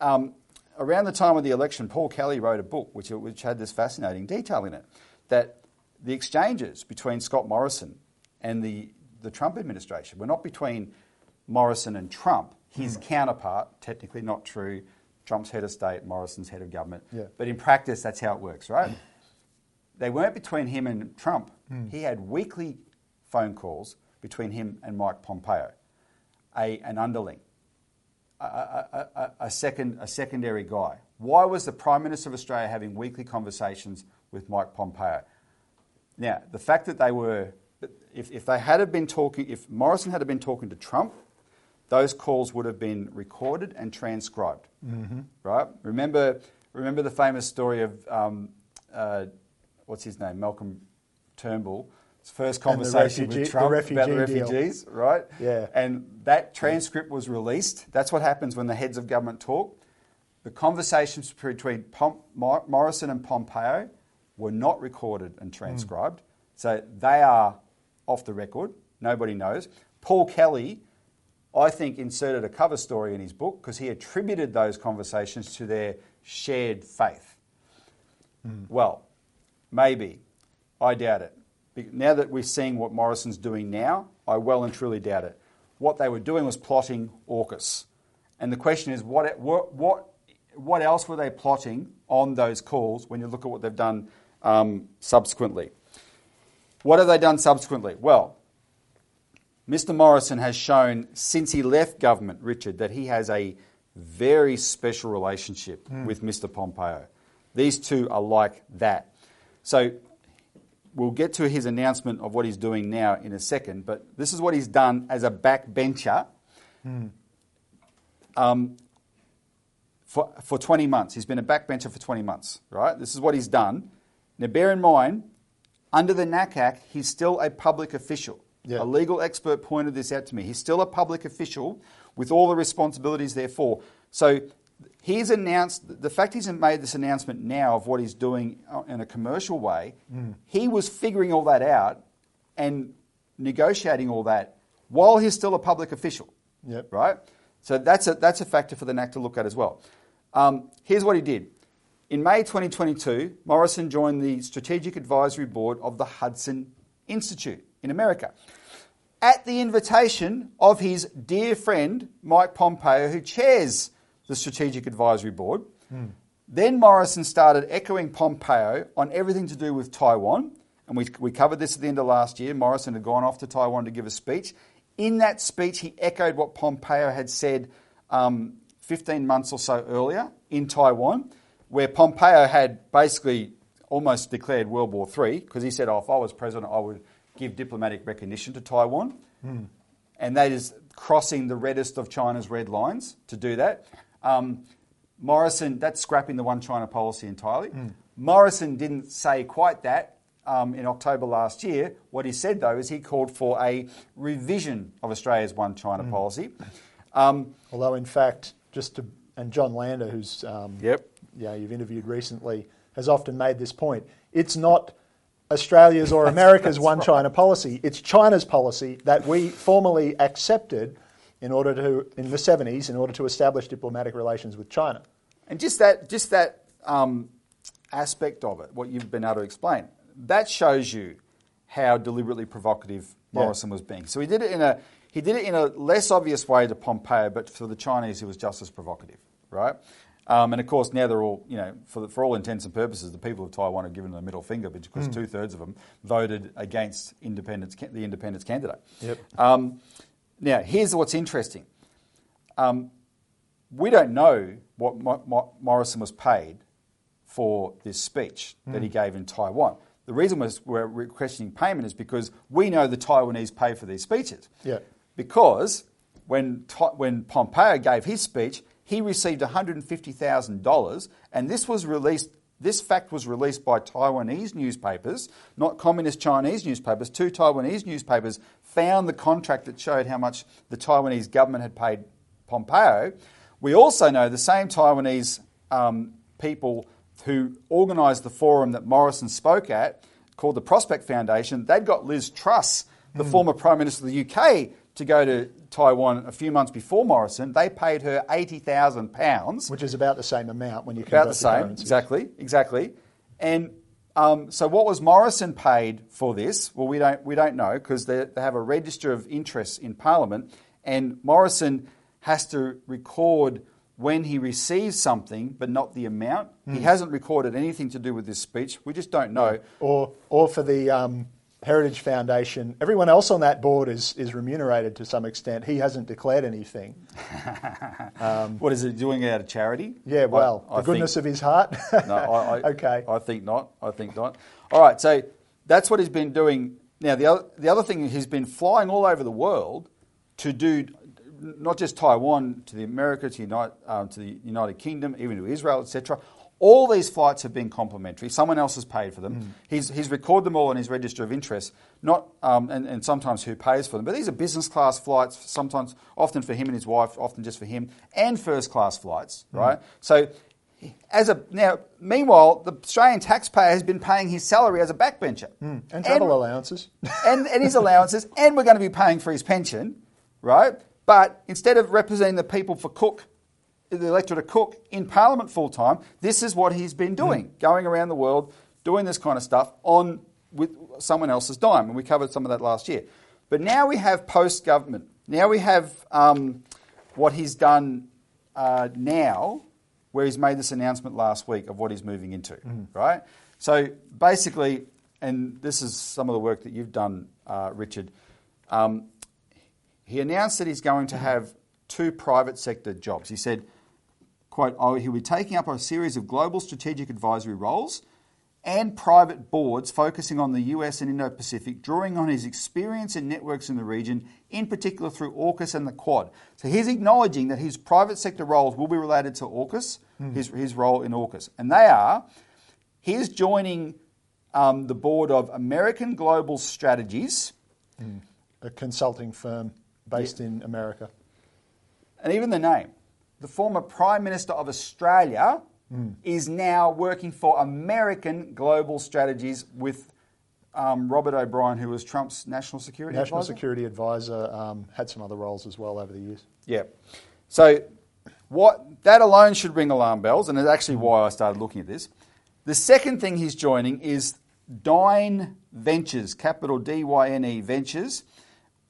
um, around the time of the election, Paul Kelly wrote a book which, which had this fascinating detail in it that the exchanges between Scott Morrison and the, the Trump administration were not between Morrison and Trump, his counterpart, technically not true. Trump's head of state, Morrison's head of government. Yeah. But in practice, that's how it works, right? they weren't between him and Trump. Hmm. He had weekly phone calls between him and Mike Pompeo, a, an underling a, a, a, a second, a secondary guy. Why was the Prime Minister of Australia having weekly conversations with Mike Pompeo? Now, the fact that they were, if, if they had have been talking, if Morrison had have been talking to Trump, those calls would have been recorded and transcribed. Right? Remember, remember the famous story of um, uh, what's his name, Malcolm Turnbull. His first conversation refugee- with the Trump about the refugee deal. refugees, right? Yeah. And that transcript was released. That's what happens when the heads of government talk. The conversations between Pom- Mor- Morrison and Pompeo were not recorded and transcribed. So they are off the record. Nobody knows. Paul Kelly, I think, inserted a cover story in his book because he attributed those conversations to their shared faith. Well, maybe. I doubt it. Now that we're seeing what Morrison's doing now, I well and truly doubt it. What they were doing was plotting AUKUS. And the question is, what, what, what, what else were they plotting on those calls when you look at what they've done um, subsequently? What have they done subsequently? Well, Mr. Morrison has shown since he left government, Richard, that he has a very special relationship with Mr. Pompeo. These two are like that. So we'll get to his announcement of what he's doing now in a second, but this is what he's done as a backbencher um, for, for 20 months. He's been a backbencher for 20 months, right? This is what he's done. Now, bear in mind, under the NAC Act, he's still a public official. Yeah. A legal expert pointed this out to me. He's still a public official with all the responsibilities therefore. So he's announced, the fact he's made this announcement now of what he's doing uh, in a commercial way, he was figuring all that out and negotiating all that while he's still a public official. Yep. Right? So that's a, that's a factor for the NAC to look at as well. Um, here's what he did. In May 2022, Morrison joined the Strategic Advisory Board of the Hudson Institute in America at the invitation of his dear friend Mike Pompeo, who chairs the Strategic Advisory Board. Then Morrison started echoing Pompeo on everything to do with Taiwan. And we, we covered this at the end of last year. Morrison had gone off to Taiwan to give a speech. In that speech, he echoed what Pompeo had said um, 15 months or so earlier in Taiwan, where Pompeo had basically almost declared World War III because he said, oh, if I was president, I would give diplomatic recognition to Taiwan. And that is crossing the reddest of China's red lines to do that. Um, Morrison, that's scrapping the one China policy entirely. Morrison didn't say quite that um, in October last year. What he said, though, is he called for a revision of Australia's one China policy. Um, Although, in fact, just to, and John Lander, who's um, Yep. yeah, you've interviewed recently, has often made this point. It's not Australia's or America's one China policy. It's China's policy that we formally accepted in order to in the 70s in order to establish diplomatic relations with China. And just that, just that um, aspect of it, what you've been able to explain, that shows you how deliberately provocative Yeah. Morrison was being. So he did it in a he did it in a less obvious way to Pompeo, but for the Chinese, it was just as provocative, right? Um, and of course, now they're all, you know, for, the, for all intents and purposes, the people of Taiwan are given the middle finger because two thirds of them voted against independence, the independence candidate. Yep. Um, now, here's what's interesting. Um, we don't know what Mo- Mo- Morrison was paid for this speech that he gave in Taiwan. The reason we're requesting payment is because we know the Taiwanese pay for these speeches. Yeah. Because when, when Pompeo gave his speech, he received $150,000, and this was released. This fact was released by Taiwanese newspapers, not communist Chinese newspapers. Two Taiwanese newspapers found the contract that showed how much the Taiwanese government had paid Pompeo. We also know the same Taiwanese um, people who organised the forum that Morrison spoke at, called the Prospect Foundation, they'd got Liz Truss, the former Prime Minister of the UK, to go to Taiwan a few months before Morrison. They paid her £80,000 which is about the same amount when you about the same, currency. exactly, exactly. And um, so, what was Morrison paid for this? Well, we don't we don't know because they, they have a register of interests in Parliament, and Morrison has to record when he receives something, but not the amount. He hasn't recorded anything to do with this speech. We just don't know. Or, or for the um, Heritage Foundation, everyone else on that board is, is remunerated to some extent. He hasn't declared anything. what is it doing out of charity? Yeah, well, I- I the goodness think- of his heart. No, I, I, Okay. I think not. I think not. All right, so that's what he's been doing. Now, the other, the other thing, he's been flying all over the world to do not just Taiwan, to the America, to, Unite, um, to the United Kingdom, even to Israel, etc. All these flights have been complimentary. Someone else has paid for them. Hmm. He's, he's recorded them all in his register of interest, not, um, and, and sometimes who pays for them. But these are business class flights, sometimes, often for him and his wife, often just for him, and first class flights, hmm. right? So as a now, meanwhile, the Australian taxpayer has been paying his salary as a backbencher hmm. and travel allowances. and, and his allowances, and we're going to be paying for his pension, right? But instead of representing the people for Cook, the electorate of Cook in Parliament full time, this is what he's been doing, going around the world doing this kind of stuff on with someone else's dime, and we covered some of that last year. But now we have post government. Now we have um, what he's done uh, now, where he's made this announcement last week of what he's moving into, right? So basically, and this is some of the work that you've done, uh, Richard. Um, he announced that he's going to have two private sector jobs. He said, quote, oh, he'll be taking up a series of global strategic advisory roles and private boards focusing on the US and Indo Pacific, drawing on his experience and networks in the region, in particular through AUKUS and the Quad. So he's acknowledging that his private sector roles will be related to AUKUS, his, his role in AUKUS. And they are, he's joining um, the board of American Global Strategies. a consulting firm based in America. and even the name. The former Prime Minister of Australia is now working for American Global Strategies with um, Robert O'Brien, who was Trump's national security National advisor. Security Advisor um, had some other roles as well over the years. Yeah. So what that alone should ring alarm bells, and it's actually why I started looking at this. The second thing he's joining is Dyne Ventures, capital D Y N E Ventures,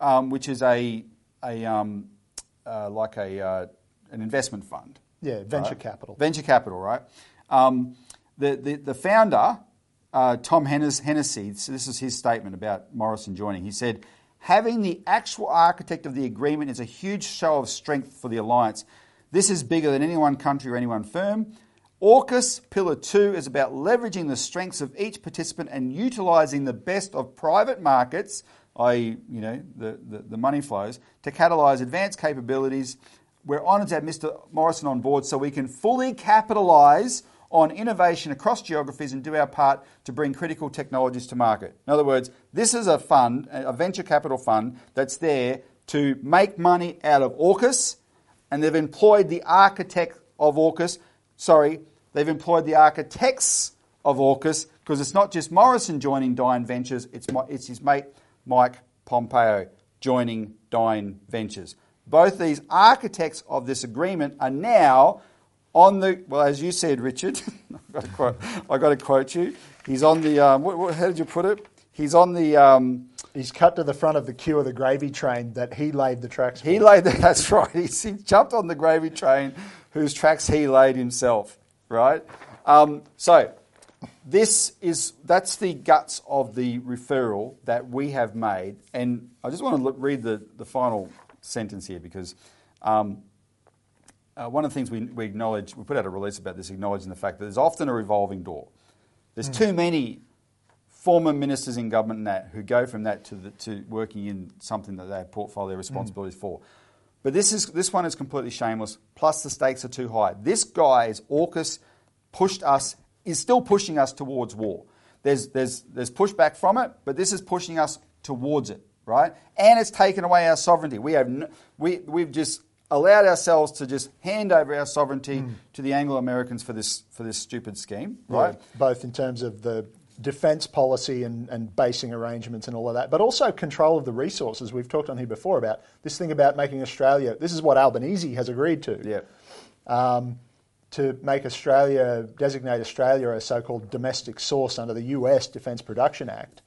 um, which is a a um, uh, like a uh, an investment fund. Yeah, venture right? capital. Venture capital, right? Um, the, the the founder, uh, Tom Hennes- Hennessy, so this is his statement about Morrison joining. He said, "Having the actual architect of the agreement is a huge show of strength for the alliance. This is bigger than any one country or any one firm." AUKUS Pillar 2 is about leveraging the strengths of each participant and utilising the best of private markets, i.e., you know, the, the, the money flows, to catalyse advanced capabilities. We're honoured to have Mr. Morrison on board so we can fully capitalise on innovation across geographies and do our part to bring critical technologies to market. In other words, this is a fund, a venture capital fund, that's there to make money out of AUKUS, and they've employed the architect of AUKUS sorry, they've employed the architects of AUKUS because it's not just Morrison joining Dyne Ventures, it's, it's his mate Mike Pompeo joining Dyne Ventures. Both these architects of this agreement are now on the, well, as you said, Richard, I've got to quote, I've got to quote you. He's on the, um, what, what, how did you put it? He's on the, um, He's cut to the front of the queue of the gravy train that he laid the tracks for. he laid, the, that's right, He's, he jumped on the gravy train whose tracks he laid himself, right? Um, so, this is that's the guts of the referral that we have made, and I just want to look, read the, the final sentence here because um, uh, one of the things we, we acknowledge, we put out a release about this, acknowledging the fact that there's often a revolving door. There's too many former ministers in government and that who go from that to, the, to working in something that they have portfolio responsibilities for. But this is this one is completely shameless. Plus the stakes are too high. This guy is AUKUS pushed us is still pushing us towards war. There's there's there's pushback from it, but this is pushing us towards it, right? And it's taken away our sovereignty. We have n- we we've just allowed ourselves to just hand over our sovereignty to the Anglo Americans for this for this stupid scheme, right? Yeah, both in terms of the defence policy and, and basing arrangements and all of that, but also control of the resources. We've talked on here before about this thing about making Australia, this is what Albanese has agreed to. Yeah. Um, to make Australia, designate Australia a so called domestic source under the US Defence Production Act.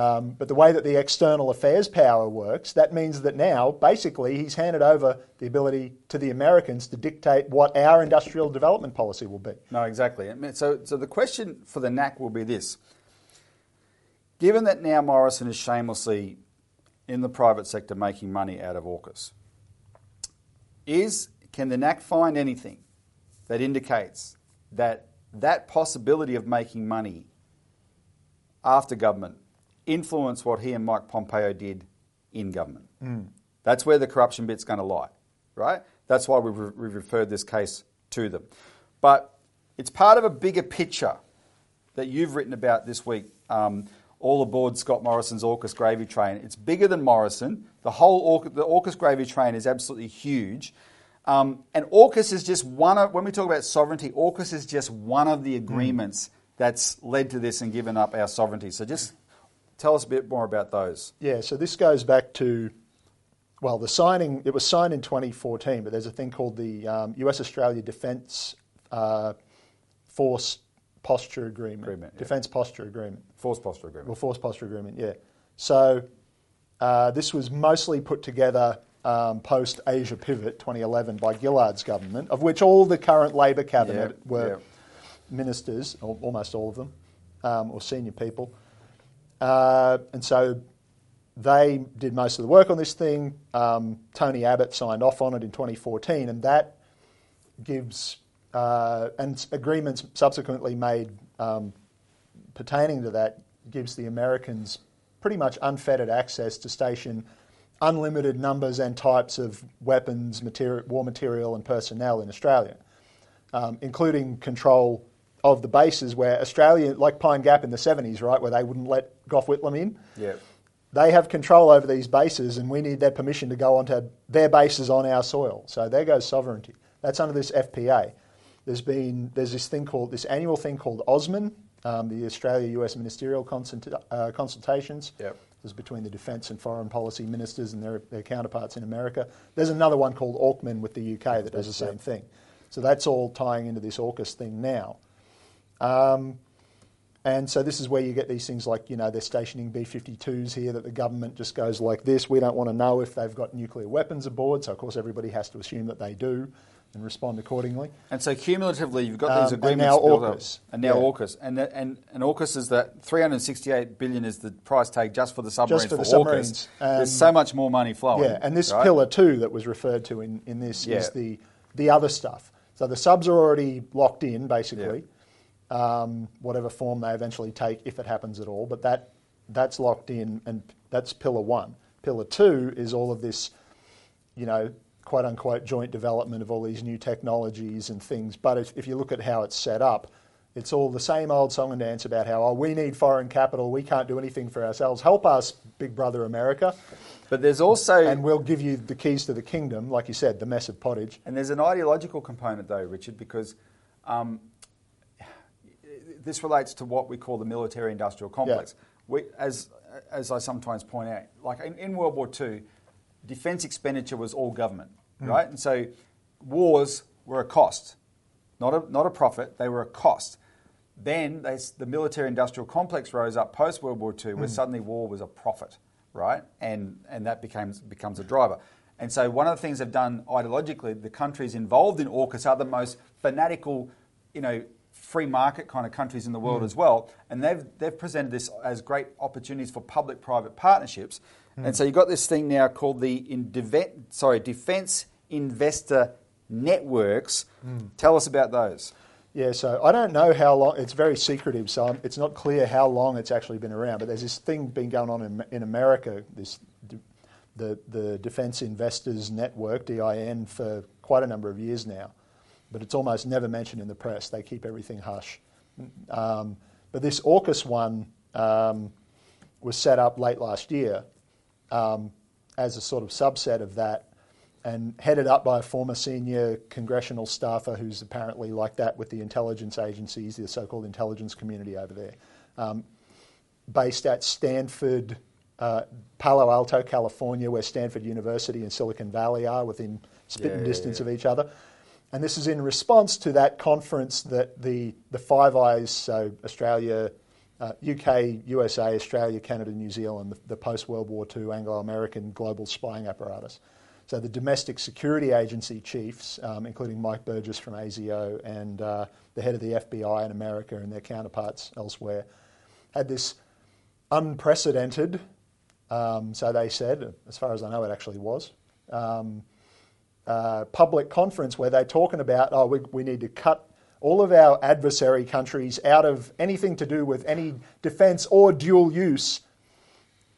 Um, but the way that the external affairs power works, that means that now, basically, he's handed over the ability to the Americans to dictate what our industrial development policy will be. No, exactly. So, so the question for the NAC will be this: Given that now Morrison is shamelessly in the private sector making money out of AUKUS, is can the NAC find anything that indicates that that possibility of making money after government influenced what he and Mike Pompeo did in government? That's where the corruption bit's going to lie, right? That's why we've, re- we've referred this case to them. But it's part of a bigger picture that you've written about this week, um, all aboard Scott Morrison's AUKUS gravy train. It's bigger than Morrison. The whole AUKUS, the AUKUS gravy train is absolutely huge. Um, and AUKUS is just one of, when we talk about sovereignty, AUKUS is just one of the agreements that's led to this and given up our sovereignty. So just tell us a bit more about those. Yeah, so this goes back to, well, the signing, it was signed in 2014, but there's a thing called the um, US Australia Defence uh, Force Posture Agreement. Agreement, yeah. Defence Posture Agreement. Force posture agreement. Well, Force Posture Agreement, yeah. So uh, this was mostly put together um, post Asia Pivot 2011 by Gillard's government, of which all the current Labor cabinet were ministers, al- almost all of them, um, or senior people. Uh, and so they did most of the work on this thing. Um, Tony Abbott signed off on it in 2014, and that gives uh, and agreements subsequently made um, pertaining to that gives the Americans pretty much unfettered access to station unlimited numbers and types of weapons, war material, and personnel in Australia, um, including control of the bases where Australia, like Pine Gap in the 70s, right, where they wouldn't let Gough Whitlam in. Yeah. They have control over these bases, and we need their permission to go onto their bases on our soil. So there goes sovereignty. That's under this FPA. There's been there's this thing called this annual thing called AUSMIN, um, the Australia-US Ministerial consult, uh, consultations, Yep. This is between the defence and foreign policy ministers and their, their counterparts in America. There's another one called AUKUS with the UK that does the same thing. So that's all tying into this AUKUS thing now. Um, and so this is where you get these things like, you know, they're stationing B-52s here that the government just goes like this. We don't want to know if they've got nuclear weapons aboard. So, of course, everybody has to assume that they do and respond accordingly. And so cumulatively, you've got Um, these and agreements now built up. AUKUS. and now Yeah. AUKUS, and that, and and AUKUS is that 368 billion is the price tag just for the submarines. for the AUKUS. submarines. Um, There's so much more money flowing. Yeah, and this right? pillar two that was referred to in, in this Yeah. is the, the other stuff. So the subs are already locked in, basically, um, whatever form they eventually take, if it happens at all. But that that's locked in, and that's pillar one. Pillar two is all of this, you know, quote unquote joint development of all these new technologies and things. But if, if you look at how it's set up, it's all the same old song and dance about how oh we need foreign capital, we can't do anything for ourselves. Help us, Big Brother America. But there's also And we'll give you the keys to the kingdom, like you said, the mess of pottage. And there's an ideological component, though, Richard, because um, this relates to what we call the military-industrial complex. We, as as I sometimes point out, like in, in World War II, defence expenditure was all government, hmm. right? And so wars were a cost, not a not a profit. They were a cost. Then they, the military-industrial complex rose up post World War II, where hmm. suddenly war was a profit, right? And and that becomes becomes a driver. And so one of the things they've done ideologically, the countries involved in AUKUS are the most fanatical, you know, free market kind of countries in the world hmm. as well. And they've they've presented this as great opportunities for public-private partnerships. Hmm. And so you've got this thing now called the in sorry Defence Investor Networks. Hmm. Tell us about those. Yeah, so I don't know how long, it's very secretive, so I'm- it's not clear how long it's actually been around. But there's this thing been going on in, in America, this the, the Defence Investors Network, DIN, for quite a number of years now. But it's almost never mentioned in the press. They keep everything hush. Um, but this AUKUS one um, was set up late last year um, as a sort of subset of that and headed up by a former senior congressional staffer who's apparently like that with the intelligence agencies, the so called intelligence community over there. Um, based at Stanford, uh, Palo Alto, California, where Stanford University and Silicon Valley are within spitting Yeah, yeah, distance yeah. of each other. And this is in response to that conference that the, the Five Eyes, so Australia, uh, UK, USA, Australia, Canada, New Zealand, the, the post World War II Anglo American global spying apparatus. So the domestic security agency chiefs, um, including Mike Burgess from ASIO and uh, the head of the FBI in America and their counterparts elsewhere, had this unprecedented, um, so they said, as far as I know, it actually was, um, uh, public conference where they're talking about, oh, we, we need to cut all of our adversary countries out of anything to do with any defence or dual use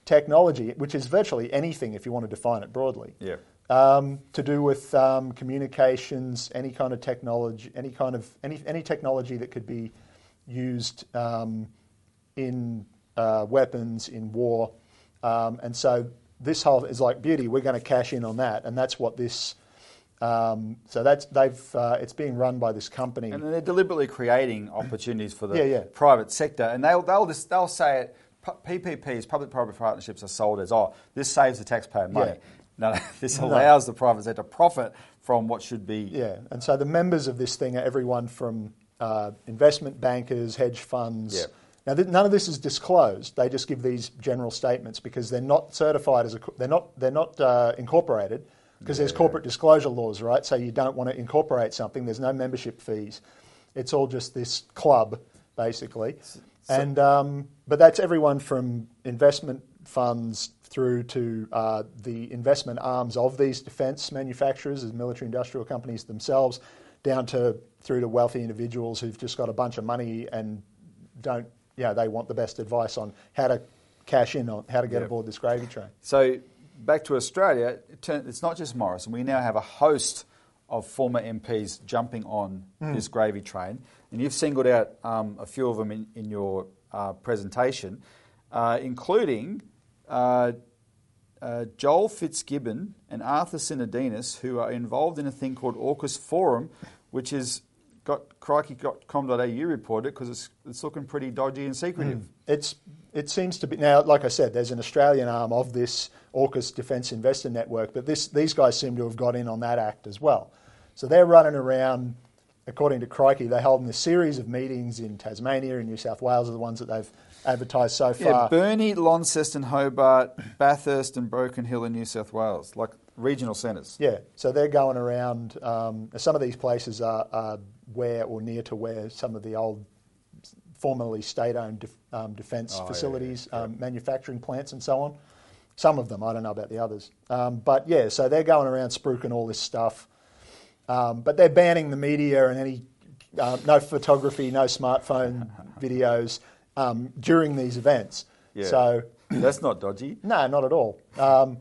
technology, which is virtually anything if you want to define it broadly. Yeah. Um, to do with um, communications, any kind of technology, any kind of any any technology that could be used um, in uh, weapons in war, um, and so this whole is like beauty. We're going to cash in on that, and that's what this. Um, so that's they've uh, it's being run by this company. And they're deliberately creating opportunities for the Yeah, yeah. private sector, and they'll they'll just they'll say it. PPPs, public-private partnerships, are sold as oh, this saves the taxpayer money. Yeah. No, no, this allows the private sector to profit from what should be. Yeah, and so the members of this thing are everyone from uh, investment bankers, hedge funds. Yeah. Now, th- none of this is disclosed. They just give these general statements because they're not certified as a. They're not. They're not uh, incorporated because there's corporate disclosure laws, right? So you don't want to incorporate something. There's no membership fees. It's all just this club, basically. and um, but that's everyone from investment funds through to uh, the investment arms of these defence manufacturers, as military-industrial companies themselves, down to through to wealthy individuals who've just got a bunch of money and don't, you know, they want the best advice on how to cash in on how to get Yeah. aboard this gravy train. So back to Australia, it's not just Morrison. We now have a host of former MPs jumping on Hmm. this gravy train, and you've singled out um, a few of them in, in your uh, presentation, uh, including uh, uh, Joel Fitzgibbon and Arthur Sinodinos, who are involved in a thing called AUKUS Forum, which is got crikey.com.au reported because it's, it's looking pretty dodgy and secretive. It's it seems to be now. Like I said, there's an Australian arm of this AUKUS Defence Investor Network, but this, these guys seem to have got in on that act as well. So they're running around. According to Crikey, they're holding a series of meetings in Tasmania and New South Wales are the ones that they've advertised so Yeah, far. Burnie, Launceston, Hobart, Bathurst, and Broken Hill in New South Wales, like regional centres. Yeah, so they're going around. Um, some of these places are, are where or near to where some of the old, formerly state-owned def, um, defence Oh, facilities, yeah, Um, manufacturing plants, and so on. Some of them, I don't know about the others, um, but yeah, so they're going around spruiking all this stuff. Um, but they're banning the media and any uh, no photography, no smartphone videos um, during these events. Yeah. So That's not dodgy. no, not at all. Um,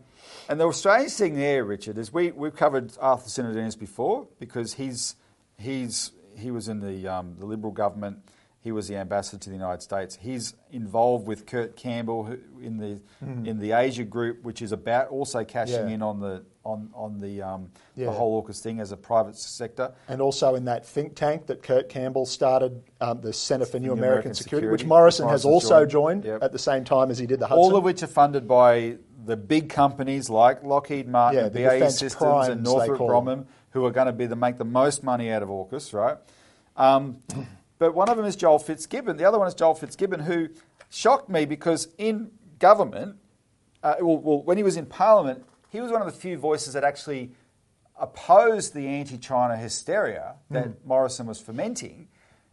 And the strange thing there, Richard, is we we've covered Arthur Sinodinos before because he's he's he was in the um, the Liberal government. He was the ambassador to the United States. He's involved with Kurt Campbell in the in the Asia group, which is about also cashing. Yeah. in on the on on the um, Yeah. the whole AUKUS thing as a private sector. and also in that think tank that Kurt Campbell started, um, the Centre for New, New American, American Security, Security, which Morrison which has also joined. joined, Yep. at the same time as he did the Hudson. All of which are funded by the big companies like Lockheed Martin, Yeah, BAE Systems, primes, and Northrop. Grumman, who are going to be the make the most money out of AUKUS, right? Um, but one of them is Joel Fitzgibbon. The other one is Joel Fitzgibbon, who shocked me because in government, uh, well, well, when he was in Parliament, he was one of the few voices that actually opposed the anti-China hysteria that Hmm. Morrison was fomenting.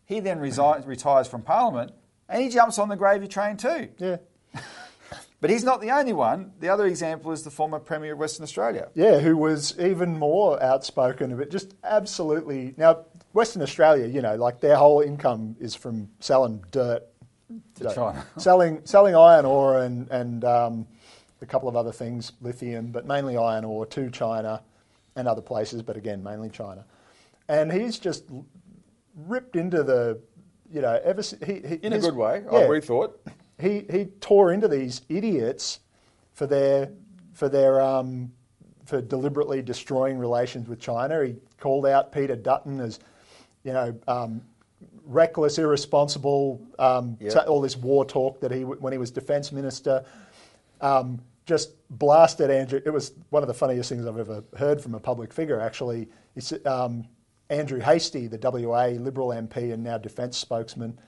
He then resi- retires from Parliament, and he jumps on the gravy train too. yeah, But he's not the only one. The other example is the former Premier of Western Australia. yeah, who was even more outspoken of it, just absolutely. Now, Western Australia, you know, like their whole income is from selling dirt To. China. selling selling iron ore and and um, a couple of other things, lithium, but mainly iron ore to China and other places, but again mainly China. And he's just ripped into the, you know, ever si- he, he In a good way, yeah, I rethought. he he tore into these idiots for their for their um, for deliberately destroying relations with China. He called out Peter Dutton as you know um, reckless, irresponsible. Um, Yep. sa- all this war talk that he when he was defence minister. Um, just blasted Andrew. It was one of the funniest things I've ever heard from a public figure. Actually, um, Andrew Hastie, the WA Liberal MP and now defence spokesman,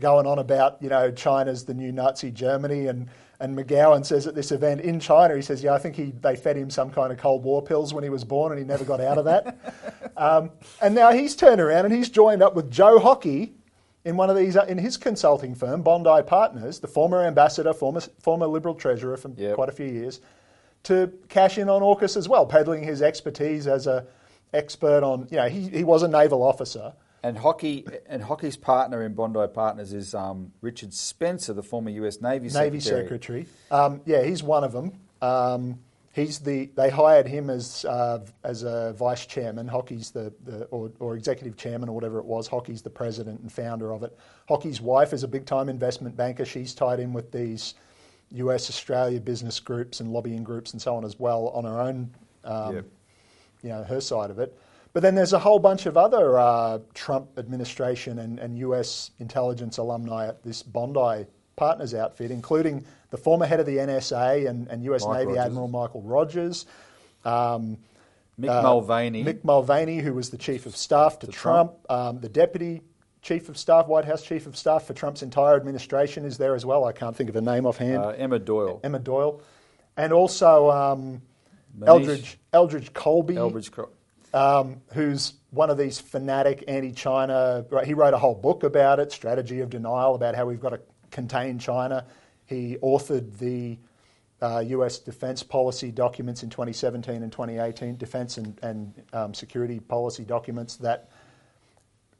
going on about you know China's the new Nazi Germany and and McGowan says at this event in China he says yeah I think he they fed him some kind of Cold War pills when he was born and he never got out of that um, and now he's turned around and he's joined up with Joe Hockey in one of these uh, in his consulting firm Bondi Partners the former ambassador former former Liberal treasurer for Yep. quite a few years to cash in on AUKUS as well peddling his expertise as a expert on you know he, he was a naval officer And hockey and hockey's partner in Bondi Partners is um, Richard Spencer, the former U.S. Navy Secretary. Navy Secretary. Um, yeah, he's one of them. Um, he's the. They hired him as uh, as a vice chairman. Hockey's the, the or, or executive chairman or whatever it was. Hockey's the president and founder of it. Hockey's wife is a big time investment banker. She's tied in with these U.S. Australia business groups and lobbying groups and so on as well on her own. Um, Yep. You know her side of it. But then there's a whole bunch of other uh, Trump administration and, and US intelligence alumni at this Bondi Partners outfit, including the former head of the NSA and, and US Mike Navy Rogers. Admiral Michael Rogers. Um, Mick uh, Mulvaney. Mick Mulvaney, who was the chief of staff to, To Trump, Um, the deputy chief of staff, White House chief of staff for Trump's entire administration is there as well. I can't think of a name offhand. uh, Emma Doyle. Emma Doyle, and also um, Eldridge Eldridge Colby Elbridge. Cro- um, who's one of these fanatic anti-China. Right, he wrote a whole book about it, Strategy of Denial, about how we've got to contain China. He authored the uh, U.S. defense policy documents in 2017 and 2018, defense and, and um, security policy documents that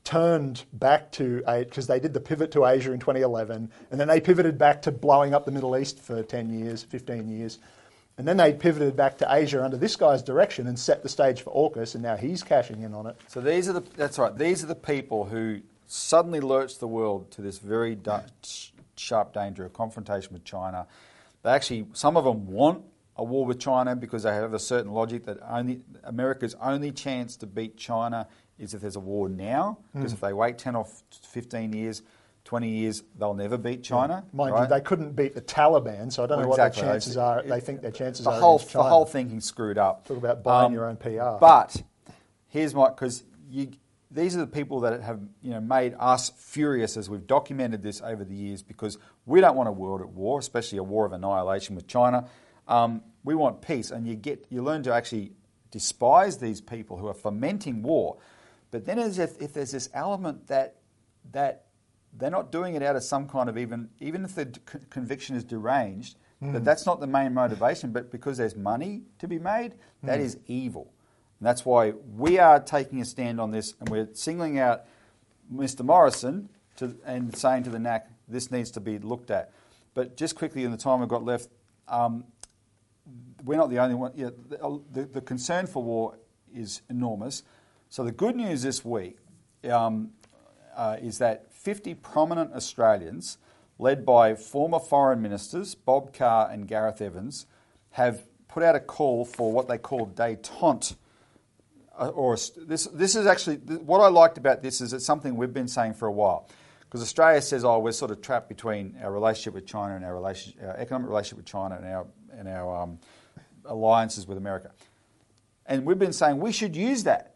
turned back to because they did the pivot to Asia in 2011, and then they pivoted back to blowing up the Middle East for 10 years, 15 years, and then they pivoted back to Asia under this guy's direction and set the stage for AUKUS, and now he's cashing in on it. So these are the that's right. These are the people who suddenly lurched the world to this very da- sharp danger of confrontation with China. They actually, some of them want a war with China because they have a certain logic that only America's only chance to beat China is if there's a war now. Because hmm. if they wait ten or fifteen years, 20 years, they'll never beat China. Mind right? you, they couldn't beat the Taliban, so I don't Well, know what their chances are. they think their chances the are whole the whole thinking's screwed up. Talk about buying Um, your own PR. But here's my because these are the people that have you know made us furious as we've documented this over the years because we don't want a world at war, especially a war of annihilation with China. Um, we want peace, and you get you learn to actually despise these people who are fomenting war. But then, as if, if there's this element that that they're not doing it out of some kind of even even if the c- conviction is deranged, that that's not the main motivation, but because there's money to be made, that is evil. And that's why we are taking a stand on this, and we're singling out Mr. Morrison to, and saying to the NAC, this needs to be looked at. But just quickly, in the time we've got left, um, we're not the only one. Yeah, the, the, the concern for war is enormous. So the good news this week um, uh, is that 50 prominent Australians, led by former foreign ministers Bob Carr and Gareth Evans, have put out a call for what they call détente. Uh, or this, this is actually th- what I liked about this is it's something we've been saying for a while. Because Australia says, oh, we're sort of trapped between our relationship with China and our, relationship, our economic relationship with China and our, and our um, alliances with America. And we've been saying we should use that,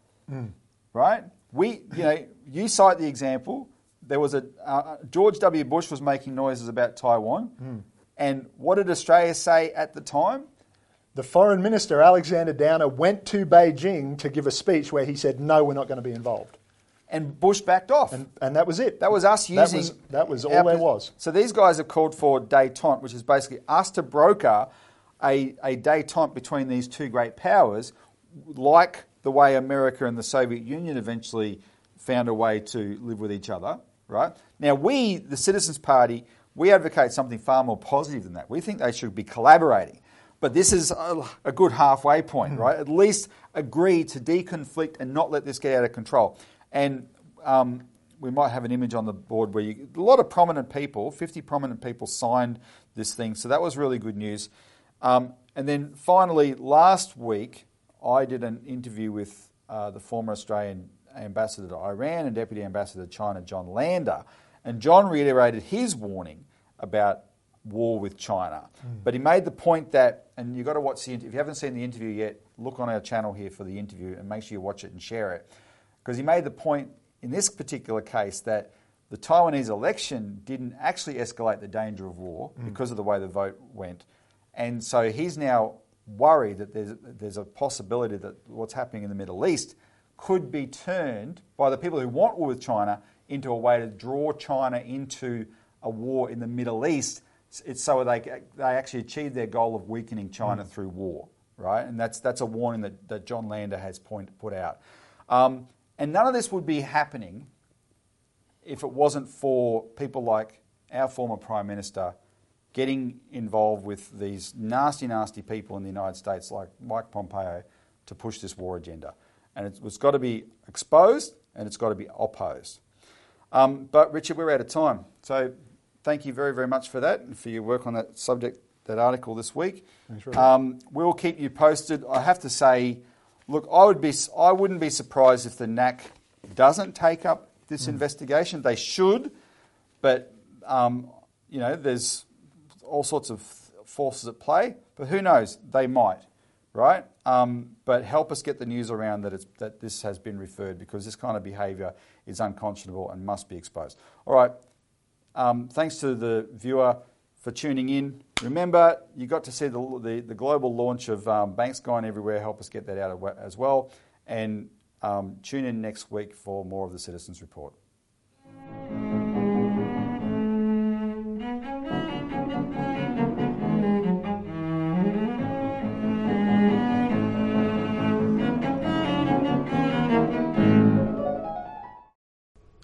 right? We, you know, you cite the example. There was a uh, George W. Bush was making noises about Taiwan, and what did Australia say at the time? The foreign minister, Alexander Downer, went to Beijing to give a speech where he said, no, we're not going to be involved. And Bush backed off. And, and that was it. That was us That using. was- That was, all our there was. So these guys have called for détente, which is basically us to broker a, a détente between these two great powers, like the way America and the Soviet Union eventually found a way to live with each other, right? Now, we, the Citizens Party, we advocate something far more positive than that. We think they should be collaborating. But this is a, a good halfway point, right? At least agree to deconflict and not let this get out of control. And um, we might have an image on the board where you, a lot of prominent people, 50 prominent people, signed this thing. So that was really good news. Um, and then finally, last week, I did an interview with uh, the former Australian ambassador to Iran and deputy ambassador to China, John Lander. And John reiterated his warning about war with China. Hmm. But he made the point that, and you've got to watch the interview. If you haven't seen the interview yet, look on our channel here for the interview and make sure you watch it and share it. Because he made the point in this particular case that the Taiwanese election didn't actually escalate the danger of war hmm. because of the way the vote went. And so he's now worried that there's, there's a possibility that what's happening in the Middle East could be turned by the people who want war with China into a way to draw China into a war in the Middle East. It's so they, they actually achieve their goal of weakening China through war, right? And that's, that's a warning that, that John Lander has point, put out. Um, and none of this would be happening if it wasn't for people like our former Prime Minister getting involved with these nasty, nasty people in the United States like Mike Pompeo to push this war agenda. And it's, it's got to be exposed and it's got to be opposed. Um, but Richard, we're out of time. So thank you very, very much for that and for your work on that subject, that article this week. Um, we'll keep you posted. I have to say, look, I would be, I wouldn't be surprised if the NAC doesn't take up this investigation. They should, but um, you know, there's all sorts of forces at play. But who knows? They might, right? Um, but help us get the news around that, it's, that this has been referred because this kind of behaviour is unconscionable and must be exposed. All right. Um, thanks to the viewer for tuning in. Remember, you got to see the, the, the global launch of um, Banks Gone Everywhere. Help us get that out as well. And um, tune in next week for more of the Citizens Report.